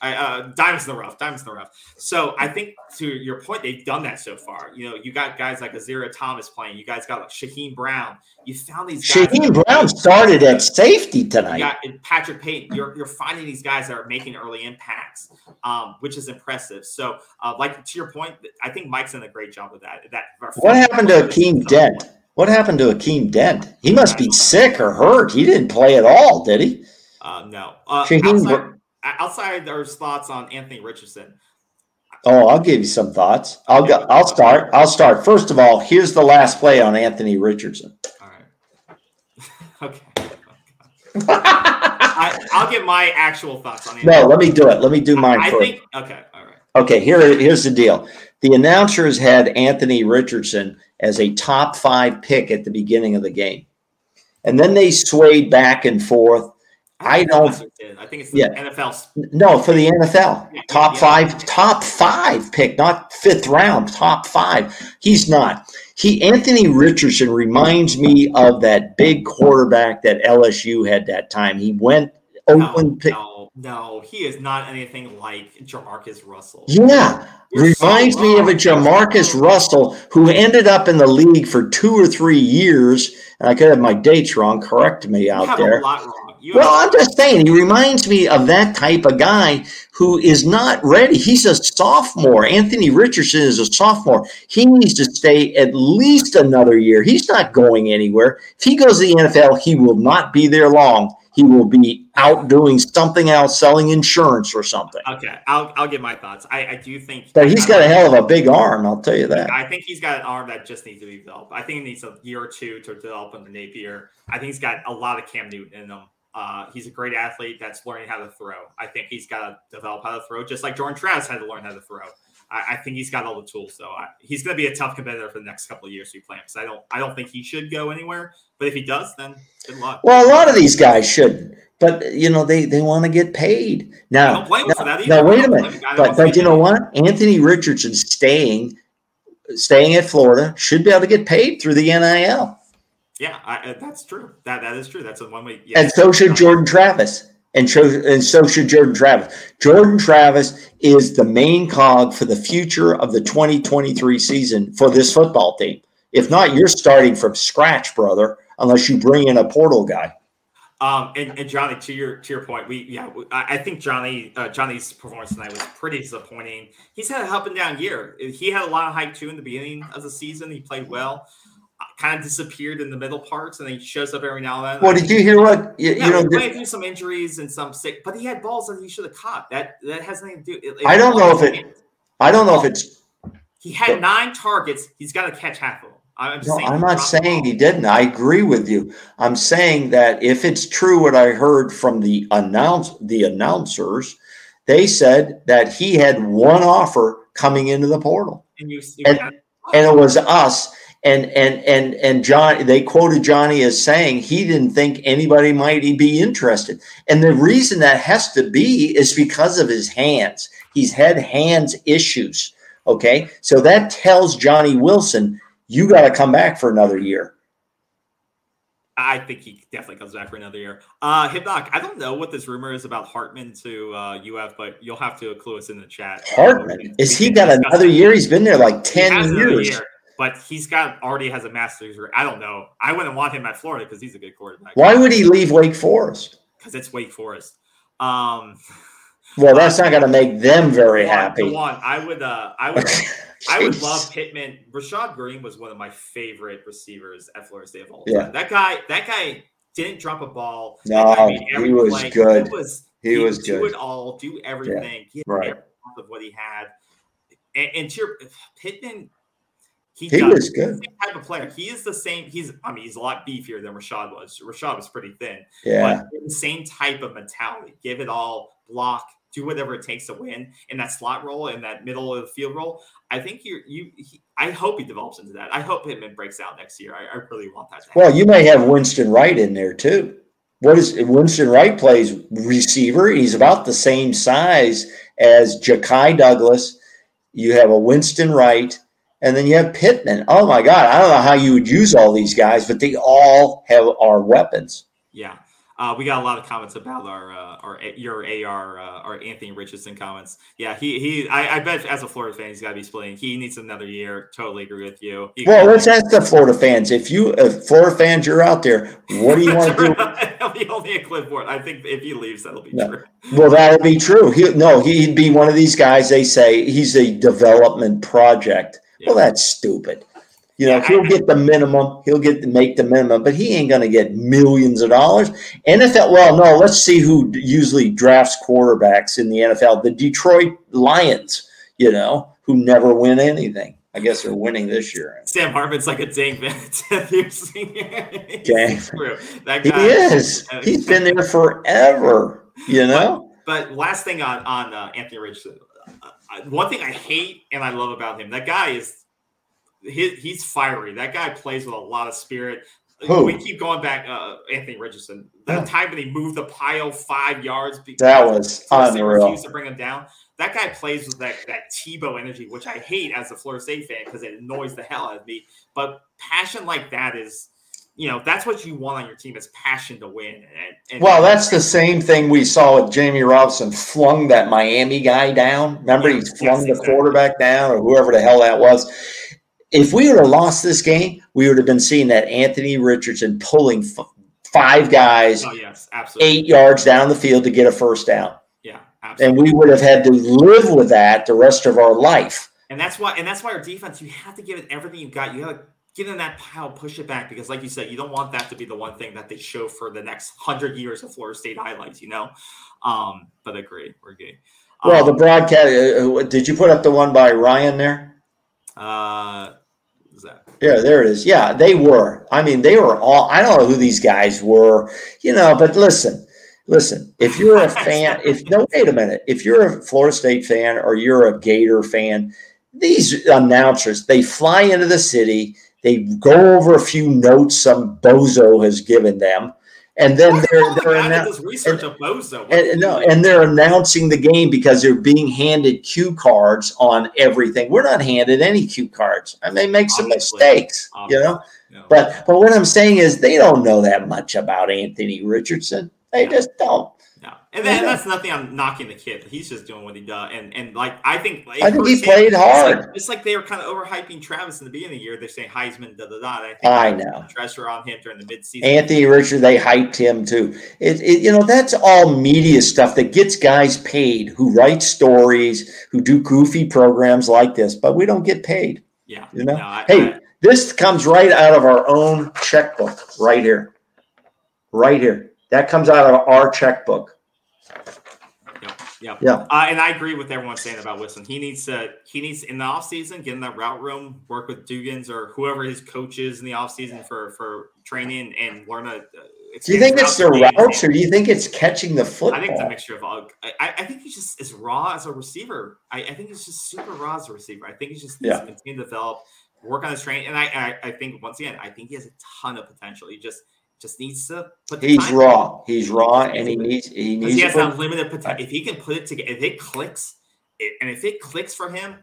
I, uh, diamonds in the rough, diamonds in the rough. So I think to your point, they've done that so far. You know, you got guys like Azareye'h Thomas playing. You guys got like Shyheim Brown. You found these. Shyheim Brown started at safety tonight. Yeah, Patrick Payton. You're you're finding these guys that are making early impacts, um, which is impressive. So, uh, like to your point, I think Mike's done a great job with that. That what happened to Akeem Dent? What happened to Akeem Dent? He must be sick or hurt. He didn't play at all, did he? Uh, no. Uh, outside, outside those thoughts on Anthony Richardson. Oh, I'll give you some thoughts. I'll go. I'll start. I'll start. First of all, here's the last play on Anthony Richardson. All right. <laughs> okay. I, will get my actual thoughts on. Anthony. No, let me do it. Let me do mine I, first. think. Okay. All right. Okay. Here, here's the deal. The announcers had Anthony Richardson as a top five pick at the beginning of the game, and then they swayed back and forth I don't. I think it's the yeah. NFL. No, for the NFL, yeah, top yeah. five, top five pick, not fifth round, top five. He's not. He Anthony Richardson reminds me of that big quarterback that LSU had that time. He went open no, pick. No, no, he is not anything like Jamarcus Russell. Yeah, You're reminds so me of a Jamarcus Russell who ended up in the league for two or three years. And I could have my dates wrong. Correct me out there. You well, I'm just saying, he reminds me of that type of guy who is not ready. He's a sophomore. Anthony Richardson is a sophomore. He needs to stay at least another year. He's not going anywhere. If he goes to the NFL, he will not be there long. He will be out doing something else, selling insurance or something. Okay, I'll, I'll get my thoughts. I, I do think. But he's got a hell of a big arm, I'll tell you that. I think he's got an arm that just needs to be developed. I think he needs a year or two to develop under Napier. I think he's got a lot of Cam Newton in him. Uh, he's a great athlete that's learning how to throw. I think he's got to develop how to throw, just like Jordan Travis had to learn how to throw. I, I think he's got all the tools, though. I, he's going to be a tough competitor for the next couple of years we play him. Because I don't, I don't think he should go anywhere. But if he does, then good luck. Well, a lot of these guys shouldn't. But you know they, they want to get paid now. now, now wait a minute, but but you know what? Anthony Richardson staying staying at Florida should be able to get paid through the NIL. Yeah, I, that's true. That that is true. That's a one way. Yeah. And so should Jordan Travis, and so and so should Jordan Travis. Jordan Travis is the main cog for the future of the 2023 season for this football team. If not, you're starting from scratch, brother. Unless you bring in a portal guy. Um, and, and Johnny, to your to your point, we yeah, I, I think Johnny uh, Johnny's performance tonight was pretty disappointing. He's had a up and down year. He had a lot of hype too in the beginning of the season. He played well kind of disappeared in the middle parts, and he shows up every now and then. Well, did you hear what you, yeah, you know? Playing through some injuries and some sick, but he had balls that he should have caught. That that has nothing to do. It, I don't know if it. I don't know if oh. it's. He had nine targets. He's got to catch half of them. I'm, no, I'm not saying he didn't. I agree with you. I'm saying that if it's true what I heard from the announce the announcers, they said that he had one offer coming into the portal, and, you, you and, and it was us and and and and John they quoted Johnny as saying he didn't think anybody might be interested. And the reason that has to be is because of his hands. He's had hands issues. Okay. So that tells Johnny Wilson, you got to come back for another year. I think he definitely comes back for another year. Uh Hypnotic, I don't know what this rumor is about Hartman to uh UF, but you'll have to clue us in the chat. Hartman? Is he got another year? He's been there like 10 years but he's got already has a master's degree. I don't know. I wouldn't want him at Florida because he's a good quarterback. Why would he leave Wake Forest? Because it's Wake Forest. Um, <laughs> Well, that's not going to make them very one, happy. One I would, uh, I would, <laughs> I would love Pittman. Rashad Greene was one of my favorite receivers at Florida State of all time. Yeah. That guy, that guy didn't drop a ball. No, he was play. good. He was, he, he was do good. it all, do everything. Yeah. right. Of what he had, and, and to your Pittman, he, he was good. type of player. He is the same. He's, I mean, he's a lot beefier than Rashad was. Rashad was pretty thin. Yeah. But the same type of mentality. Give it all, block, do whatever it takes to win in that slot role in that middle of the field role. I think you're you. He, I hope he develops into that. I hope Pittman breaks out next year. I, I really want that. well, you may have Winston Wright in there too. What is Winston Wright plays receiver? He's about the same size as Ja'Khi Douglas. You have a Winston Wright and then you have Pittman. Oh my God, I don't know how you would use all these guys, but they all have our weapons. Yeah. Uh, we got a lot of comments about our uh, our your AR uh, our Anthony Richardson comments. Yeah, he he. I, I bet as a Florida fan, he's got to be splitting. He needs another year. Totally agree with you. He well, let's ask the Florida fans. If you if Florida fans, you're out there. What do you want to do? <laughs> He'll be only a clipboard. I think if he leaves, that'll be no. true. Well, that'll be true. He no, he'd be one of these guys. They say he's a development project. Yeah. Well, that's stupid. You know, he'll get the minimum. He'll get to make the minimum, but he ain't going to get millions of dollars. NFL. Well, no. Let's see who usually drafts quarterbacks in the NFL. The Detroit Lions. You know, who never win anything. I guess they're winning this year. Sam Hartman's like a dang <laughs> Dang. That guy, he is. He's been there forever. You know. But, but last thing on on uh, Anthony Richardson. One thing I hate and I love about him, that guy is he, he's fiery. That guy plays with a lot of spirit. Who? We keep going back. Uh, Anthony Richardson. That time when he moved the pile five yards. Because that was unreal. Refused to bring him down. That guy plays with that that Tebow energy, which I hate as a Florida State fan because it annoys the hell out of me. But passion like that is, you know, that's what you want on your team is passion to win. And, and well, that's the same thing we saw with Jammie Robinson. Flung that Miami guy down. Remember, he flung yes, the quarterback down or whoever the hell that was if we would have lost this game, we would have been seeing that Anthony Richardson pulling f- five guys, oh, yes, absolutely. eight yards down the field to get a first down. Yeah, absolutely. And we would have had to live with that the rest of our life. And that's why, and that's why our defense, you have to give it everything you've got. You have to get in that pile, push it back, because like you said, you don't want that to be the one thing that they show for the next hundred years of Florida State highlights. You know, um, but agree, we're good. Well, the um, broadcast. Uh, uh, did you put up the one by Ryan there? Uh, that? Yeah, there it is. Yeah, they were. I mean, they were all. I don't know who these guys were, you know. But listen, listen. If you're a <laughs> fan, if no, wait a minute. If you're a Florida State fan or you're a Gator fan, these announcers they fly into the city. They go over a few notes some bozo has given them and then they're they're annou- research and, of Bozo. And, no, and they're announcing the game because they're being handed cue cards on everything. We're not handed any cue cards. I may make some Obviously. mistakes, Obviously. you know. No. But but what I'm saying is they don't know that much about Anthony Richardson. They yeah. just don't. And then, that's nothing. I'm knocking the kid. He's just doing what he does. And and like I think, like, I think he played hard. It's like, it's like, they were kind of overhyping Travis in the beginning of the year. They're saying Heisman, da da da. I, I know pressure on him during the midseason. Anthony Richard, they hyped him too. It, it, you know that's all media stuff that gets guys paid who write stories, who do goofy programs like this, but we don't get paid. Yeah, you know. No, I, hey, I, this comes right out of our own checkbook, right here, right here. That comes out of our checkbook. Yeah. Yeah. Uh, and I agree with everyone saying about Wilson. He needs to he needs in the offseason, get in that route room, work with Dugans or whoever his coach is in the offseason for for training and learn a. Uh, do you think it's the routes or do you think it's catching the football? I think it's a mixture of all. I, I think he's just as raw as a receiver. I, I think he's just super raw as a receiver. I think he's just needs yeah. to continue to develop, work on his training. And I, I I think once again, I think he has a ton of potential. He just just needs to put. he's raw. He's raw, and he needs. He needs. He has that limited potential. If he can put it together, if it clicks, it, and if it clicks for him,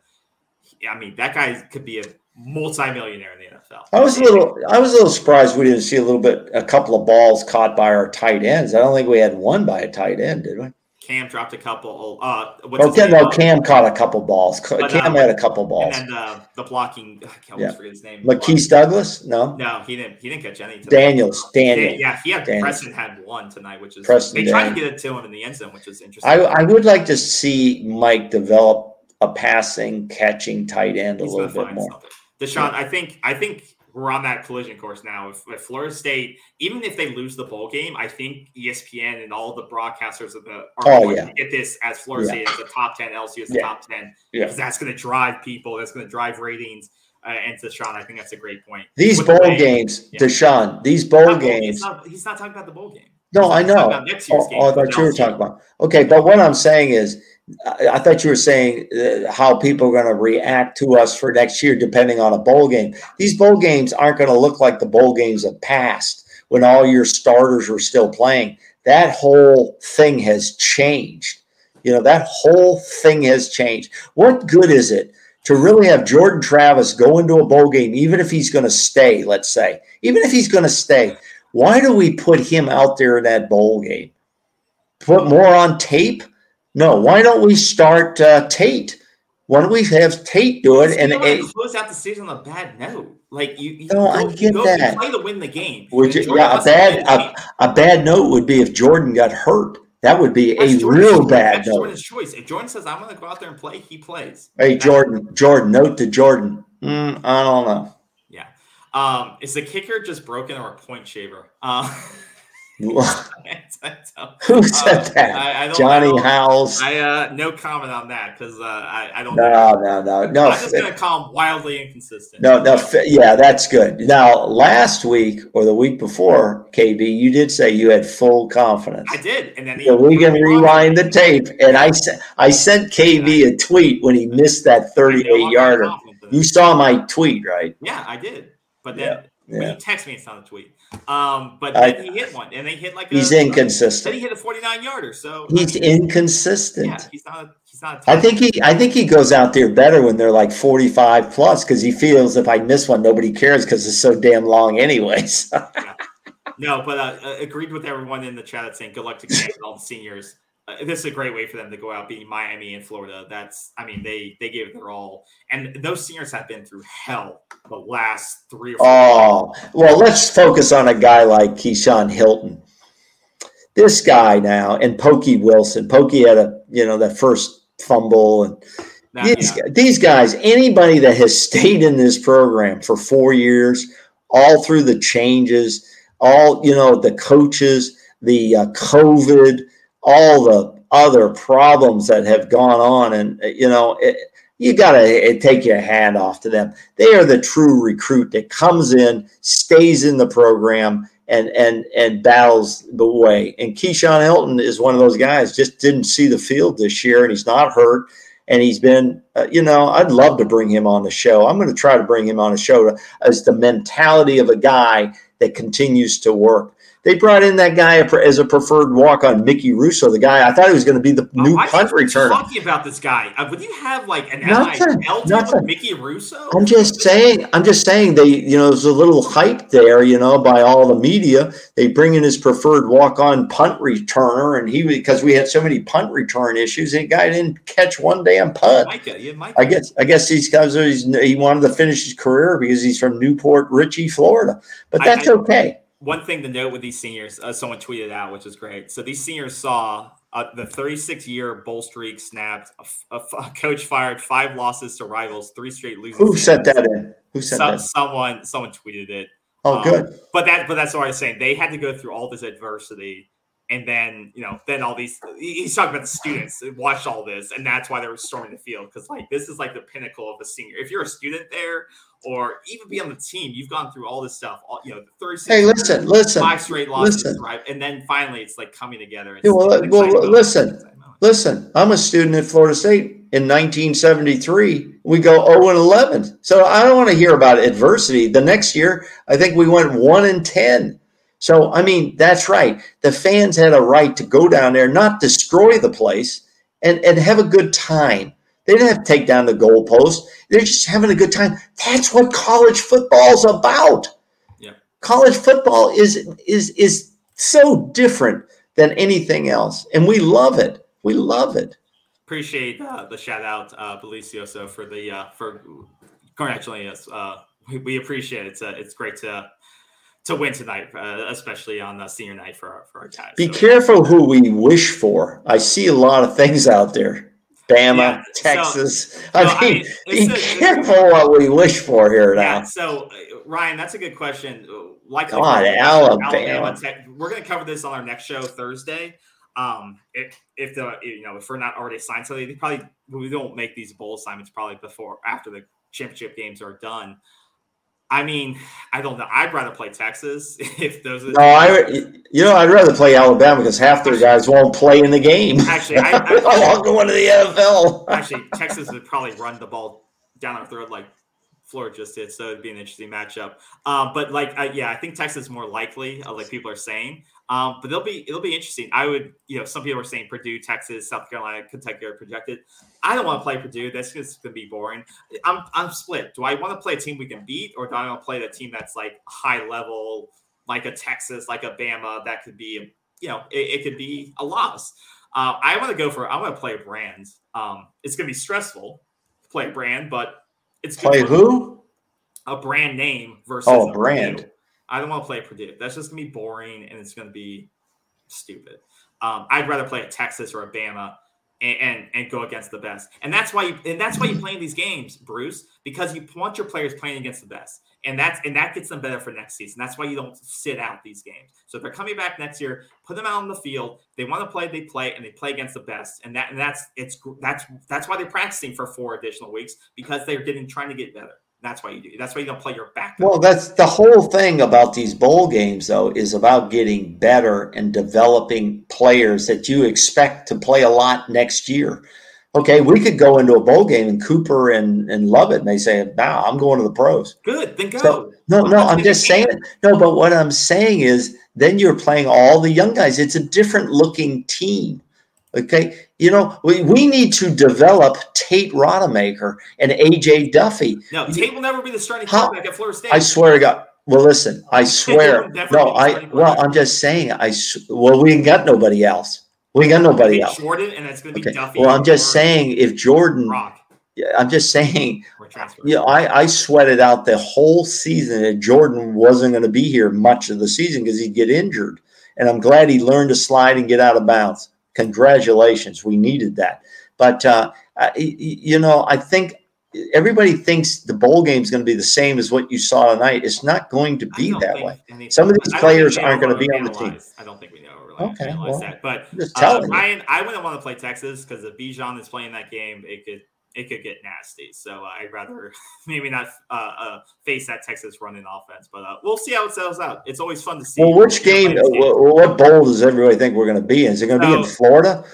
I mean, that guy could be a multi-millionaire in the NFL. I was a little. I was a little surprised we didn't see a little bit, a couple of balls caught by our tight ends. I don't think we had one by a tight end, did we? Cam dropped a couple. Uh, okay, no, Cam caught a couple balls. But, Cam um, had a couple balls. And then uh, the blocking, <sighs> I can't yeah. forget his name. Marquise Douglas? No, no, he didn't. He didn't catch any. Tonight. Daniels, Daniels. Yeah, he had Daniels. Preston had one tonight, which is Preston they tried to get it to him in the end zone, which is interesting. I, I would like to see Mike develop a passing, catching tight end He's a little bit more. Something. Deshaun, yeah. I think I think we're on that collision course now. If, if, Florida State, even if they lose the bowl game, I think ESPN and all the broadcasters of the are oh, going yeah. to get this as Florida yeah. State as a top ten, LSU as a top ten, because that's going to drive people. That's going to drive ratings. Uh, and Deshaun, I think that's a great point. These With bowl the games, yeah. Deshaun, these bowl games. He's not, he's not, talking about the bowl game. No, I know. Oh, oh, I thought you were talking about. Okay, but what I'm saying is I thought you were saying uh, how people are going to react to us for next year, depending on a bowl game. These bowl games aren't going to look like the bowl games of past when all your starters were still playing. That whole thing has changed. You know, that whole thing has changed. What good is it to really have Jordan Travis go into a bowl game, even if he's going to stay, let's say, even if he's going to stay? Why do we put him out there in that bowl game? Put more on tape? No, why don't we start uh, Tate? Why don't we have Tate do it and close out the season on a bad note? Like you, you no, go, I get that. You play to win the game. Would you, yeah, a bad a, a, bad note would be if Jordan got hurt. That would be that's a Jordan's real choice. bad that's note. Jordan's choice. If Jordan says I'm going to go out there and play, he plays. Hey, Jordan, Jordan, note to Jordan. Mm, I don't know. Yeah. Um, is the kicker just broken or a point shaver? Uh, <laughs> <laughs> Who said that? I, I Johnny know. Howells. I uh, no comment on that because uh, I, I don't. No, know. no, no, no. I'm just gonna call him wildly inconsistent. No, no. Yeah, that's good. Now, last week or the week before, KB, you did say you had full confidence. I did, and then so we can rewind the tape. And I sent I sent KB a tweet when he missed that 38 yarder. You saw my tweet, right? Yeah, I did. But then yeah. When you text me, it's not a tweet. Um, but then I, he hit one, and they hit like he's a, inconsistent. Then he hit a 49 yarder. So he's inconsistent. Yeah, he's not. A, he's not. I think he. I think he goes out there better when they're like 45 plus because he feels if I miss one, nobody cares because it's so damn long, anyways. <laughs> yeah. No, but uh, uh, agreed with everyone in the chat saying good luck to all the seniors this is a great way for them to go out beating Miami and Florida. That's, I mean, they they gave it their all, and those seniors have been through hell the last three or four. Oh, years. well, let's focus on a guy like Keyshawn Helton. This guy now, and Pokey Wilson. Pokey had a, you know, that first fumble, and these, yeah. these guys, anybody that has stayed in this program for four years, all through the changes, all you know, the coaches, the uh, COVID all the other problems that have gone on. And, you know, it, you got to take your hand off to them. They are the true recruit that comes in, stays in the program, and and and battles the way. And Keyshawn Helton is one of those guys. Just didn't see the field this year, and he's not hurt. And he's been, uh, you know, I'd love to bring him on the show. I'm going to try to bring him on a show as the mentality of a guy that continues to work they brought in that guy as a preferred walk on Mickey Russo, the guy I thought he was going to be the oh, new punt returner. Talking about this guy, uh, would you have like an nothing, nothing. Mickey Russo? I'm just saying. I'm just saying they, you know, there's a little hype there, you know, by all the media. They bring in his preferred walk on punt returner, and he because we had so many punt return issues, the guy didn't catch one damn punt. Micah, yeah, Micah. I guess I guess he's because he wanted to finish his career because he's from New Port Richey, Florida. But that's I, I, okay one thing to note with these seniors, uh, someone tweeted out, which is great. So these seniors saw uh, the 36 year bowl streak snapped. A, coach fired five losses to rivals, three straight losing. Who said that in? Who said that? Someone, someone tweeted it. Oh, um, good. But that, but that's what I was saying. They had to go through all this adversity and then you know then all these he's talking about the students watched all this and that's why they were storming the field because like this is like the pinnacle of a senior if you're a student there or even be on the team you've gone through all this stuff all, you know the 36 hey listen listen five straight losses listen. right? And then finally it's like coming together. Yeah, well, well listen listen i'm a student at florida state. In 1973 we go 0 and 11 so i don't want to hear about adversity. The next year i think we went 1 and 10 so, I mean, that's right. The fans had a right to go down there, not destroy the place, and, and have a good time. They didn't have to take down the goalpost. They're just having a good time. That's what college football's about. Yeah. College football is is is so different than anything else, and we love it. We love it. Appreciate uh, the shout out, uh, Belicioso, for the uh, for congratulating us. Uh, we, we appreciate it. It's, uh, it's great to to win tonight, uh, especially on the senior night for our, for our guys. Be so, careful who we wish for. I see a lot of things out there. Bama, yeah, Texas. So, I mean, I mean be a, careful what we wish for here now. Yeah, so, uh, Ryan, that's a good question. Like, God, Alabama. Alabama Tech, we're going to cover this on our next show Thursday. Um, if if the you know if we're not already assigned something, they probably we don't make these bowl assignments probably before after the championship games are done. I mean, I don't know. I'd rather play Texas <laughs> if those. Are no, I you know I'd rather play Alabama because half their guys won't play in the game. Actually, I, <laughs> I, I won't go into the NFL. actually, Texas would probably run the ball down our throat like Florida just did, so it'd be an interesting matchup. Um, but like, uh, yeah, I think Texas is more likely, uh, like people are saying. Um, but it'll be it'll be interesting. I would, you know, some people are saying Purdue, Texas, South Carolina, Kentucky are projected. I don't want to play Purdue. That's just gonna be boring. I'm I'm split. Do I want to play a team we can beat, or do I want to play the team that's like high level, like a Texas, like a Bama, that could be, you know, it, it could be a loss. Uh, I want to go for. I want to play a brand. Um, it's gonna be stressful to play a brand, but it's play who a brand name versus oh brand. Purdue. I don't want to play Purdue. That's just gonna be boring and it's gonna be stupid. Um, I'd rather play a Texas or a Bama and, and, and go against the best. And that's why you and that's why you play in these games, Bruce, because you want your players playing against the best. And that's and that gets them better for next season. That's why you don't sit out these games. So if they're coming back next year, put them out on the field. They want to play, they play, and they play against the best. And that and that's it's that's that's why they're practicing for four additional weeks because they're getting trying to get better. That's why you do. That's why you don't play your back. Well, that's the whole thing about these bowl games, though, is about getting better and developing players that you expect to play a lot next year. Okay, we could go into a bowl game and Cooper and, and love it and they say, "Now nah, I'm going to the pros." Good, then go. So, no, no, I'm just saying. No, but what I'm saying is, then you're playing all the young guys. It's a different looking team. Okay. You know, we, we need to develop Tate Rodemaker and AJ Duffy. No, Tate will never be the starting quarterback at Florida State. I swear to God. Well, listen, I swear. no, I well, I'm just saying. I well, we ain't got nobody else. We ain't got nobody else. Jordan, and it's going to be okay. Duffy. Well, I'm just saying, if Jordan, Rock. I'm just saying, you know, I, I sweated out the whole season that Jordan wasn't going to be here much of the season because he'd get injured. And I'm glad he learned to slide and get out of bounds congratulations. We needed that. But, uh, you know, I think everybody thinks the bowl game is going to be the same as what you saw tonight. It's not going to be that way. Some of these players aren't going to be on the team. I don't think we know. Okay, well, that. But uh, Ryan, I wouldn't want to play Texas because if Bijan is playing that game, it could it could get nasty. So uh, I'd rather <laughs> maybe not uh, uh, face that Texas running offense, but uh, we'll see how it sells out. It's always fun to see. Well, which game, game? What bowl does everybody think we're going to be in? Is it going to so, be in Florida?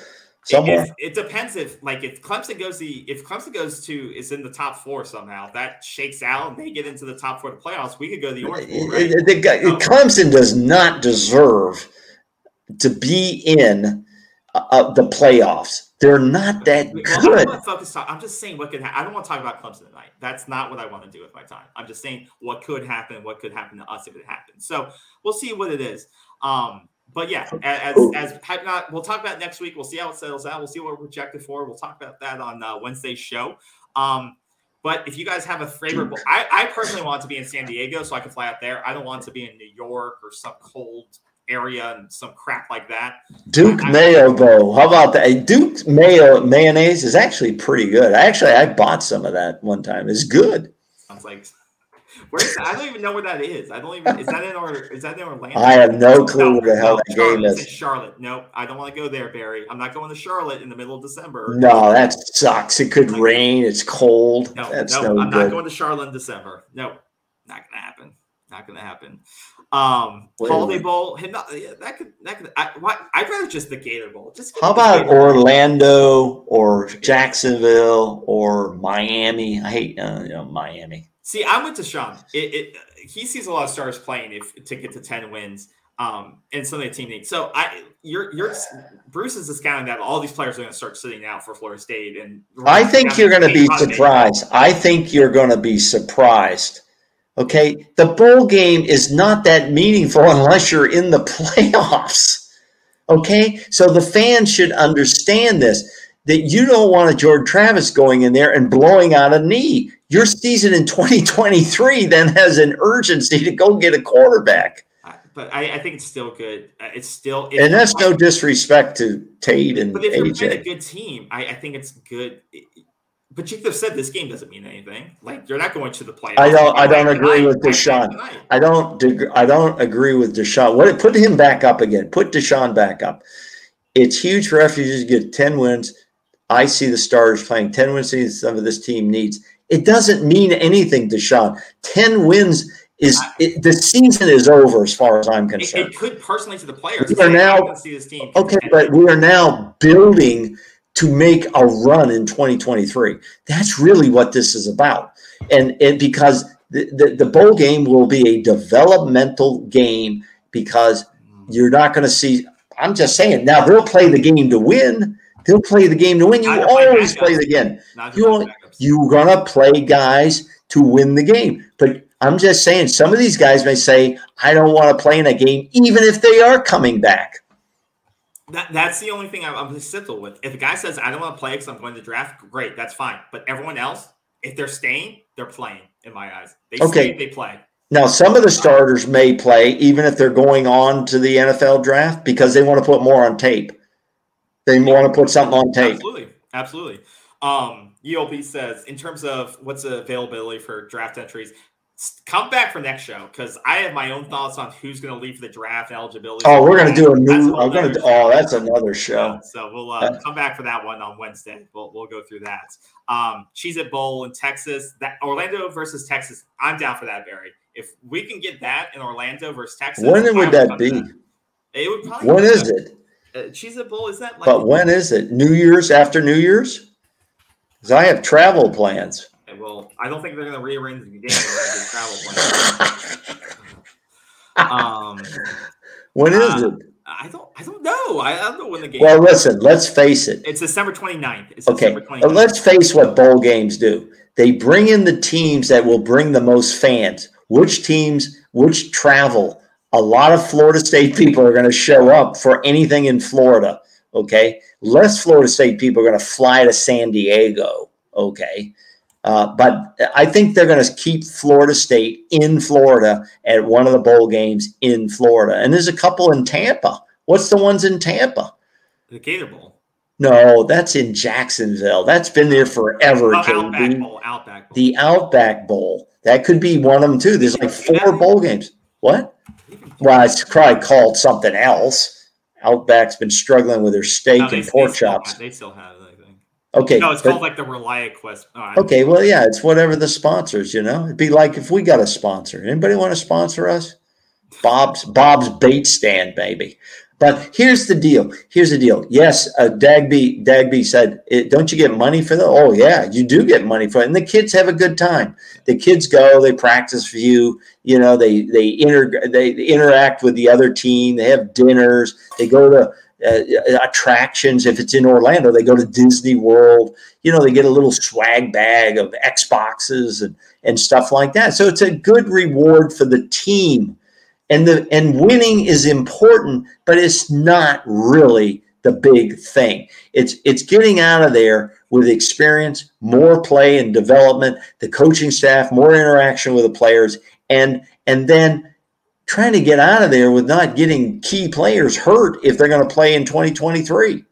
Somewhere. It, it, depends if, like, if Clemson goes the if Clemson goes to is in the top four somehow, that shakes out and they get into the top four of the playoffs. We could go the Orange Bowl, right? The, the, Clemson does not deserve to be in uh, the playoffs. They're not that well, good. I'm, focus I'm just saying what could happen. I don't want to talk about Clemson tonight. That's not what I want to do with my time. I'm just saying what could happen, what could happen to us if it happens. So we'll see what it is. Um, but yeah, as as, as not, we'll talk about next week. We'll see how it settles out. We'll see what we're projected for. We'll talk about that on uh, Wednesday's show. Um, but if you guys have a favorite, I, I personally want to be in San Diego so I can fly out there. I don't want to be in New York or some cold area and some crap like that. Duke I, mayo, though. How about that? Duke mayo mayonnaise is actually pretty good. Actually, I bought some of that one time. It's good. Sounds like where's I don't even know where that is. I don't even is that in or is that in Orlando? I have no clue no, where the hell no, that game is. Charlotte. Nope. I don't want to go there, Barry. I'm not going to Charlotte in the middle of December. No, that sucks. It could rain. It's cold. No, That's no, I'm good. not going to Charlotte in December. No, not gonna happen. Not gonna happen. Um, Holiday Bowl, that could that could. I, would rather just the Gator Bowl. Just how about Orlando or Jacksonville or Miami? I hate uh, you know Miami. See, I went to Sean. It, it, he sees a lot of stars playing if to get to ten wins. Um, and some of the team needs. So I, you're, you're, Bruce is discounting that all these players are going to start sitting out for Florida State, and I think you're going to be surprised. I think you're going to be surprised Okay. The bowl game is not that meaningful <laughs> unless you're in the playoffs. Okay, so the fans should understand this that you don't want a Jordan Travis going in there and blowing out a knee. Your season in 2023 then has an urgency to go get a quarterback. But I, I think it's still good. Uh, it's still, it's and that's no disrespect to Tate and but if you're a good team, I, I think it's good. But you could have said this game doesn't mean anything. Like you're not going to the playoffs. I don't. I don't agree tonight, with Deshaun. I don't. I don't agree with Deshaun. What? Put him back up again. Put Deshaun back up. It's huge for refugees to get ten wins. I see the Stars playing ten wins. Some of this team needs. It doesn't mean anything, Deshaun. Ten wins is it, the season is over as far as I'm concerned. It, it could personally to the players. We are now see this team. Okay, but we are now building to make a run in 2023. That's really what this is about. And, and because the, the, the bowl game will be a developmental game because you're not going to see. I'm just saying. Now they'll play the game to win. They'll play the game to win. You always play the game. You you're gonna play guys to win the game. But I'm just saying, some of these guys may say, "I don't want to play in a game," even if they are coming back. That, that's the only thing I'm, I'm simple with. If a guy says I don't want to play because I'm going to draft, great, that's fine. But everyone else, if they're staying, they're playing. In my eyes, they okay. Stay, they play. Now, some of the starters may play even if they're going on to the NFL draft because they want to put more on tape. They yeah. want to put something on tape. Absolutely, absolutely. Um, EOP says in terms of what's the availability for draft entries, come back for next show because I have my own thoughts on who's going to leave for the draft eligibility. Oh, we're going to do a new. I'm going to. Oh, that's another show. so we'll uh, come back for that one on Wednesday. We'll we'll go through that. Um, Cheez It Bowl in Texas. That Orlando versus Texas. I'm down for that, Barry. If we can get that in Orlando versus Texas, when would that be? That. It would probably. When is it? Uh, Cheez It Bowl is that? Like but when is it? New Year's after New Year's? Because I have travel plans. Well, I don't think they're going to rearrange the game travel <laughs> um, when is uh, it? I don't. I don't know. I, don't know when the game. Well, listen. Let's face it. It's December 29th. It's okay. December 29th. Let's face what bowl games do. They bring in the teams that will bring the most fans. Which teams? Which travel? A lot of Florida State people are going to show up for anything in Florida. Okay, less Florida State people are going to fly to San Diego. Okay, uh, but I think they're going to keep Florida State in Florida at one of the bowl games in Florida. And there's a couple in Tampa. What's the ones in Tampa? The Gator Bowl. No, that's in Jacksonville. That's been there forever. Oh, Outback Bowl. Outback Bowl. The Outback Bowl. That could be one of them too. There's like four bowl games. What? Well, it's probably called something else. Outback's been struggling with their steak no, and pork chops. they still have. Okay. No, it's but, called like the ReliaQuest. Oh, okay, well, yeah, it's whatever the sponsors. You know, it'd be like if we got a sponsor. Anybody want to sponsor us? Bob's Bob's Bait Stand, baby. But here's the deal. Here's the deal. Yes, uh, Dagby Dagby said, "Don't you get money for that?" Oh yeah, you do get money for it, and the kids have a good time. The kids go, they practice for you. You know, they they inter they interact with the other team. They have dinners. They go to uh, attractions. If it's in Orlando, they go to Disney World. You know, they get a little swag bag of Xboxes and and stuff like that. So it's a good reward for the team. And the and winning is important, but it's not really the big thing. It's it's getting out of there with experience, more play and development, the coaching staff, more interaction with the players, and and then trying to get out of there with not getting key players hurt if they're going to play in 2023.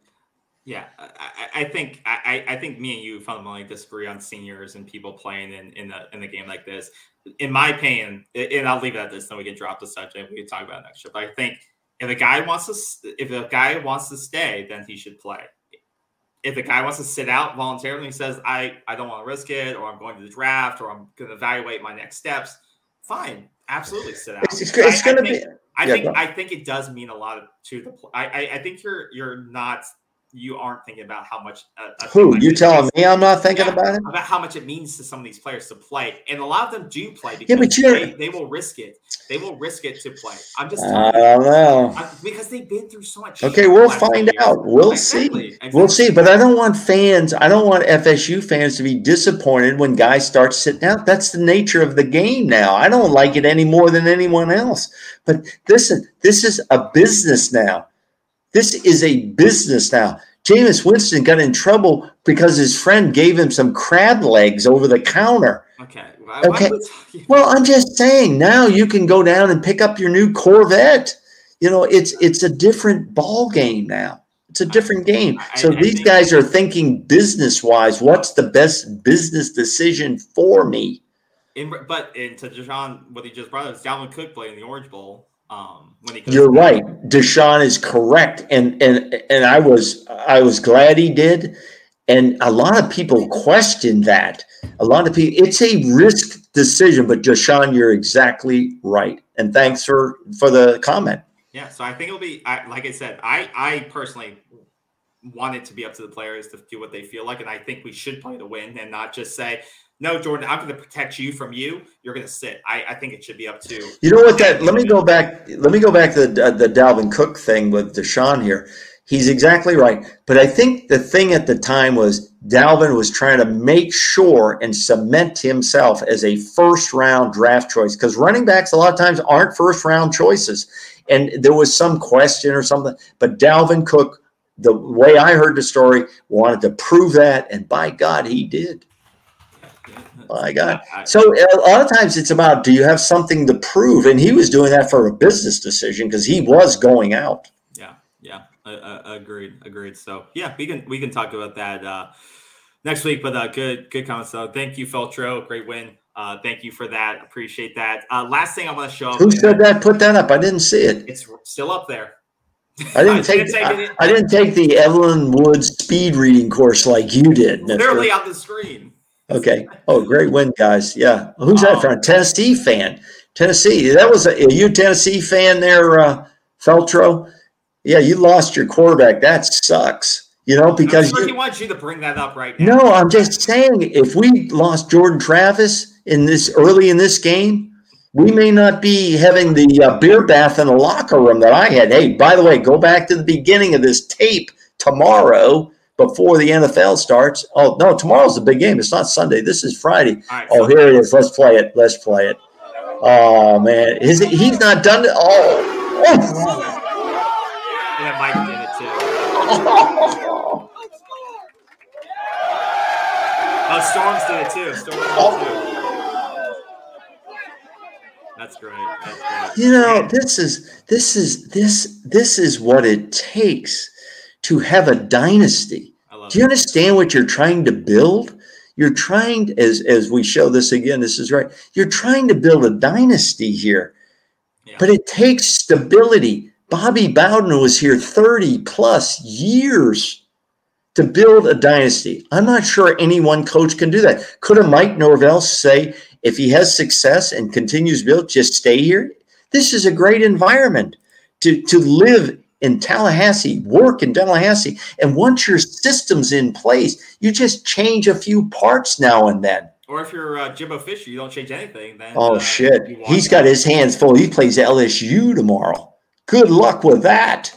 Yeah, I, I think I, I, think me and you fundamentally disagree on seniors and people playing in, in the in the game like this. In my opinion, and I'll leave it at this, then we can drop the subject. We can talk about it next year. But I think if a guy wants to if a guy wants to stay, then he should play. If the guy wants to sit out voluntarily and says, I, I don't want to risk it, or I'm going to the draft, or I'm going to evaluate my next steps, fine absolutely sit out. It's, it's, going to be. I yeah, think I think it does mean a lot to the. I, I I think you're you're not you aren't thinking about how much. Uh, Who you telling me I'm not thinking yeah, about it? About how much it means to some of these players to play, and a lot of them do play because yeah, they, they will risk it. They will risk it to play. I'm just. I don't know because they've been through so much. Okay, we'll find out. We'll exactly, see. Exactly. We'll see. But I don't want fans. I don't want FSU fans to be disappointed when guys start sitting out. That's the nature of the game now. I don't like it any more than anyone else. But listen, this is a business now This is a business now. Jameis Winston got in trouble because his friend gave him some crab legs over the counter. Okay. okay. <laughs> Well, I'm just saying now you can go down and pick up your new Corvette. You know, it's it's a different ball game now. It's a different game. So I, I these guys are thinking business wise. What's the best business decision for me? In, but into Deshaun, what he just brought up Dalvin Cook playing the Orange Bowl. Um, when he You're right. Deshaun is correct, and and and I was I was glad he did. And a lot of people question that. A lot of people, it's a risk decision. But Deshaun, you're exactly right. And thanks for for the comment. Yeah, so I think it'll be I, like I said. I I personally want it to be up to the players to do what they feel like, and I think we should play to win and not just say, "No, Jordan, I'm going to protect you from you. You're going to sit." I, I think it should be up to you. Know what? That let me go back. Let me go back to the, uh, the Dalvin Cook thing with Deshaun here. He's exactly right, but I think the thing at the time was Dalvin was trying to make sure and cement himself as a first round draft choice because running backs a lot of times aren't first round choices and there was some question or something. But Dalvin Cook, the way I heard the story, wanted to prove that, and by God, he did. My God. So a lot of times it's about do you have something to prove? And he was doing that for a business decision because he was going out. Yeah, yeah, uh, agreed, agreed. So yeah, we can we can talk about that uh, next week. But uh, good good comments. So thank you, Feltro. Great win. Uh, thank you for that. Appreciate that. Uh, last thing I want to show. Who said that? Put that up. I didn't see it. It's still up there. I didn't <laughs> I take. Didn't I, I, didn't take the Evelyn Woods speed reading course like you did. Literally on the screen. Okay. Oh, great win, guys. Yeah. Who's that um, from? Tennessee fan. Tennessee. That was a, a you Tennessee fan there, uh, Feltro. Yeah, you lost your quarterback. That sucks. You know because sure you, he wants you to bring that up right now. No, I'm just saying if we lost Jordan Travis in this early in this game, we may not be having the uh, beer bath in the locker room that I had. Hey, by the way, go back to the beginning of this tape tomorrow before the NFL starts. Oh no, tomorrow's the big game. It's not Sunday. This is Friday. Right, oh, here it is. Let's play it. Let's play it. Oh man, is it, he's not done it. Oh. oh. Yeah, Mike did it too. <laughs> Oh, Storms did it too. Storms it oh. too. That's great. That's great. You know, this is this is this this is what it takes to have a dynasty. Do you understand what you're trying to build? You're trying, as as we show this again, this is right. You're trying to build a dynasty here, yeah. but it takes stability. Bobby Bowden was here 30 plus years to build a dynasty. I'm not sure any one coach can do that. Could a Mike Norvell say, if he has success and continues to build, just stay here. This is a great environment to, to live in Tallahassee, work in Tallahassee. And once your system's in place, you just change a few parts now and then. Or if you're uh, Jimbo Fisher, you don't change anything. Then oh uh, shit, he's got his hands full. He plays LSU tomorrow. Good luck with that.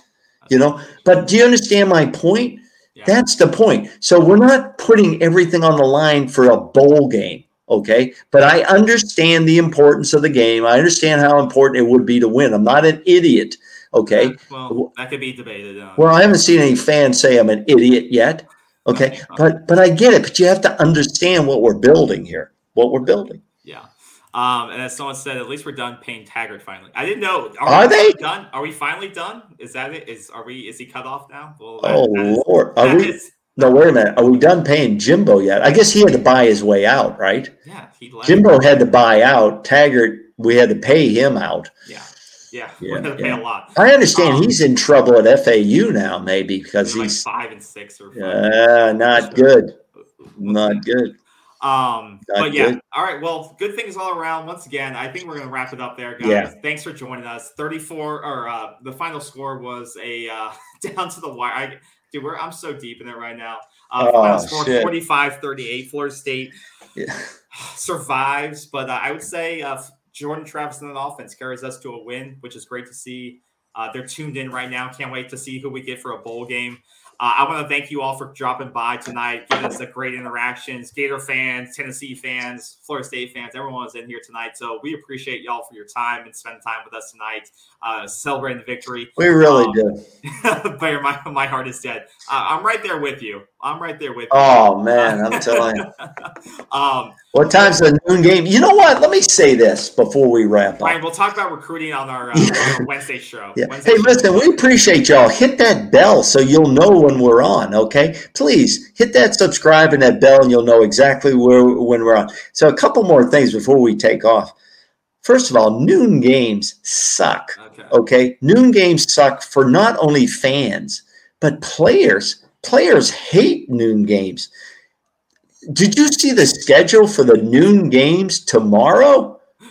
You know, but do you understand my point? Yeah. That's the point. So we're not putting everything on the line for a bowl game. Okay. But I understand the importance of the game. I understand how important it would be to win. I'm not an idiot. Okay. Yeah, well, that could be debated. Uh, well, I haven't seen any fans say I'm an idiot yet. Okay. okay. But but I get it. But you have to understand what we're building here. What we're building. Yeah. Um, and as someone said, at least we're done paying Taggart finally. I didn't know. Are, are they done? Are we finally done? Is that it? Is are we? Is he cut off now? Well, that, oh that Lord, are we? Is, no, wait a minute. Are we done paying Jimbo yet? I guess he had to buy his way out, right? Yeah, he Jimbo had to buy out. Taggart, we had to pay him out. Yeah, yeah, <laughs> yeah, we're pay a lot. I understand um, he's in trouble at FAU now, maybe because he's like five and six or. Yeah, not good. <laughs> Not good. Um, Not but yeah, good. all right. Well, good things all around. Once again, I think we're gonna wrap it up there, guys. Yeah. Thanks for joining us. 34 or uh the final score was a uh <laughs> down to the wire. I, dude, we're I'm so deep in it right now. Uh, oh, final score 45 38. Florida State yeah. <sighs> survives, but uh, I would say uh, Jordan Travis and the offense carries us to a win, which is great to see. Uh, they're tuned in right now. Can't wait to see who we get for a bowl game. Uh, I want to thank you all for dropping by tonight, giving us a great interactions. Gator fans, Tennessee fans, Florida State fans, everyone was in here tonight. So we appreciate y'all for your time and spending time with us tonight, uh, celebrating the victory. We really um, do. <laughs> Bear, my, my heart is dead. Uh, I'm right there with you. I'm right there with you. Oh, man, I'm telling you. <laughs> um, what time's the noon game? You know what? Let me say this before we wrap up. Ryan, we'll talk about recruiting on our, uh, our <laughs> Wednesday show. Yeah. Wednesday hey, show. listen, we appreciate y'all. Hit that bell so you'll know when we're on, okay? Please hit that subscribe and that bell and you'll know exactly where when we're on. So a couple more things before we take off. First of all, noon games suck. Okay. okay? Noon games suck for not only fans, but players. Players hate noon games. Did you see the schedule for the noon games tomorrow? <laughs>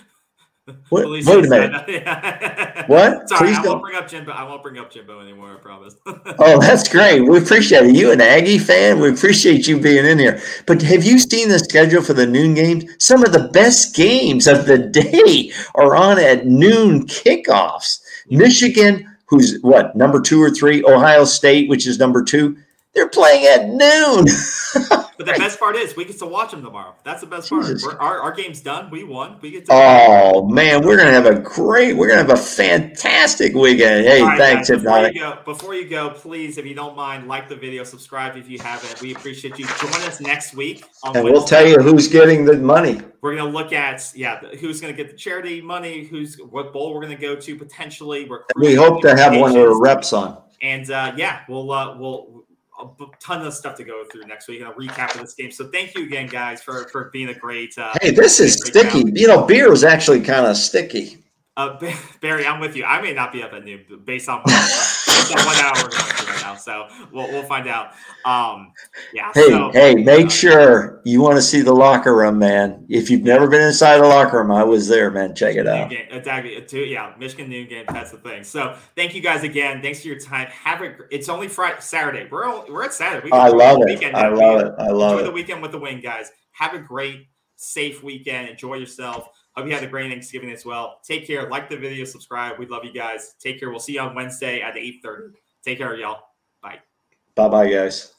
What, wait a minute. what? <laughs> Sorry, Please I don't. won't bring up Jimbo. I won't bring up Jimbo anymore. I promise. <laughs> oh, that's great. We appreciate it. You an Aggie fan? We appreciate you being in here. But have you seen the schedule for the noon games? Some of the best games of the day are on at noon kickoffs. Michigan, who's what number two or three? Ohio State, which is number two. They're playing at noon. <laughs> But the best part is we get to watch them tomorrow. That's the best Jesus. part. Our, our game's done. We won. We get to. Oh man, we're gonna have a great. We're gonna have a fantastic weekend. Hey, right, thanks, guys, before you, go, before you go, please, if you don't mind, like the video, subscribe if you haven't. We appreciate you. Join us next week. and Wednesday. we'll tell you who's getting the money. We're gonna look at yeah, who's gonna get the charity money, who's what bowl we're gonna go to potentially. we hope to have one of the reps on. And uh, yeah, we'll uh, we'll a ton of stuff to go through next week and a recap of this game. So thank you again, guys, for for being a great. Uh, hey, this is sticky. You know, beer is actually kind of sticky. Uh, Barry, I'm with you. I may not be up at noon based on, <laughs> one hour we're going through right now. So we'll, we'll find out. Um, yeah. Hey, so, hey, make uh, sure you want to see the locker room, man. If you've never been inside a locker room, I was there, man. Check it out. Game, exactly. Yeah, Michigan noon game. That's the thing. So thank you guys again. Thanks for your time. Have a. It's only Friday, Saturday. We're only, we're at Saturday. We I love it. I love it. I love Enjoy it. the weekend with the wing, guys. Have a great, safe weekend. Enjoy yourself. Hope you had a great Thanksgiving as well. Take care. Like the video, subscribe. We love you guys. Take care. We'll see you on Wednesday at 8:30. Take care, y'all. Bye. Bye bye, guys.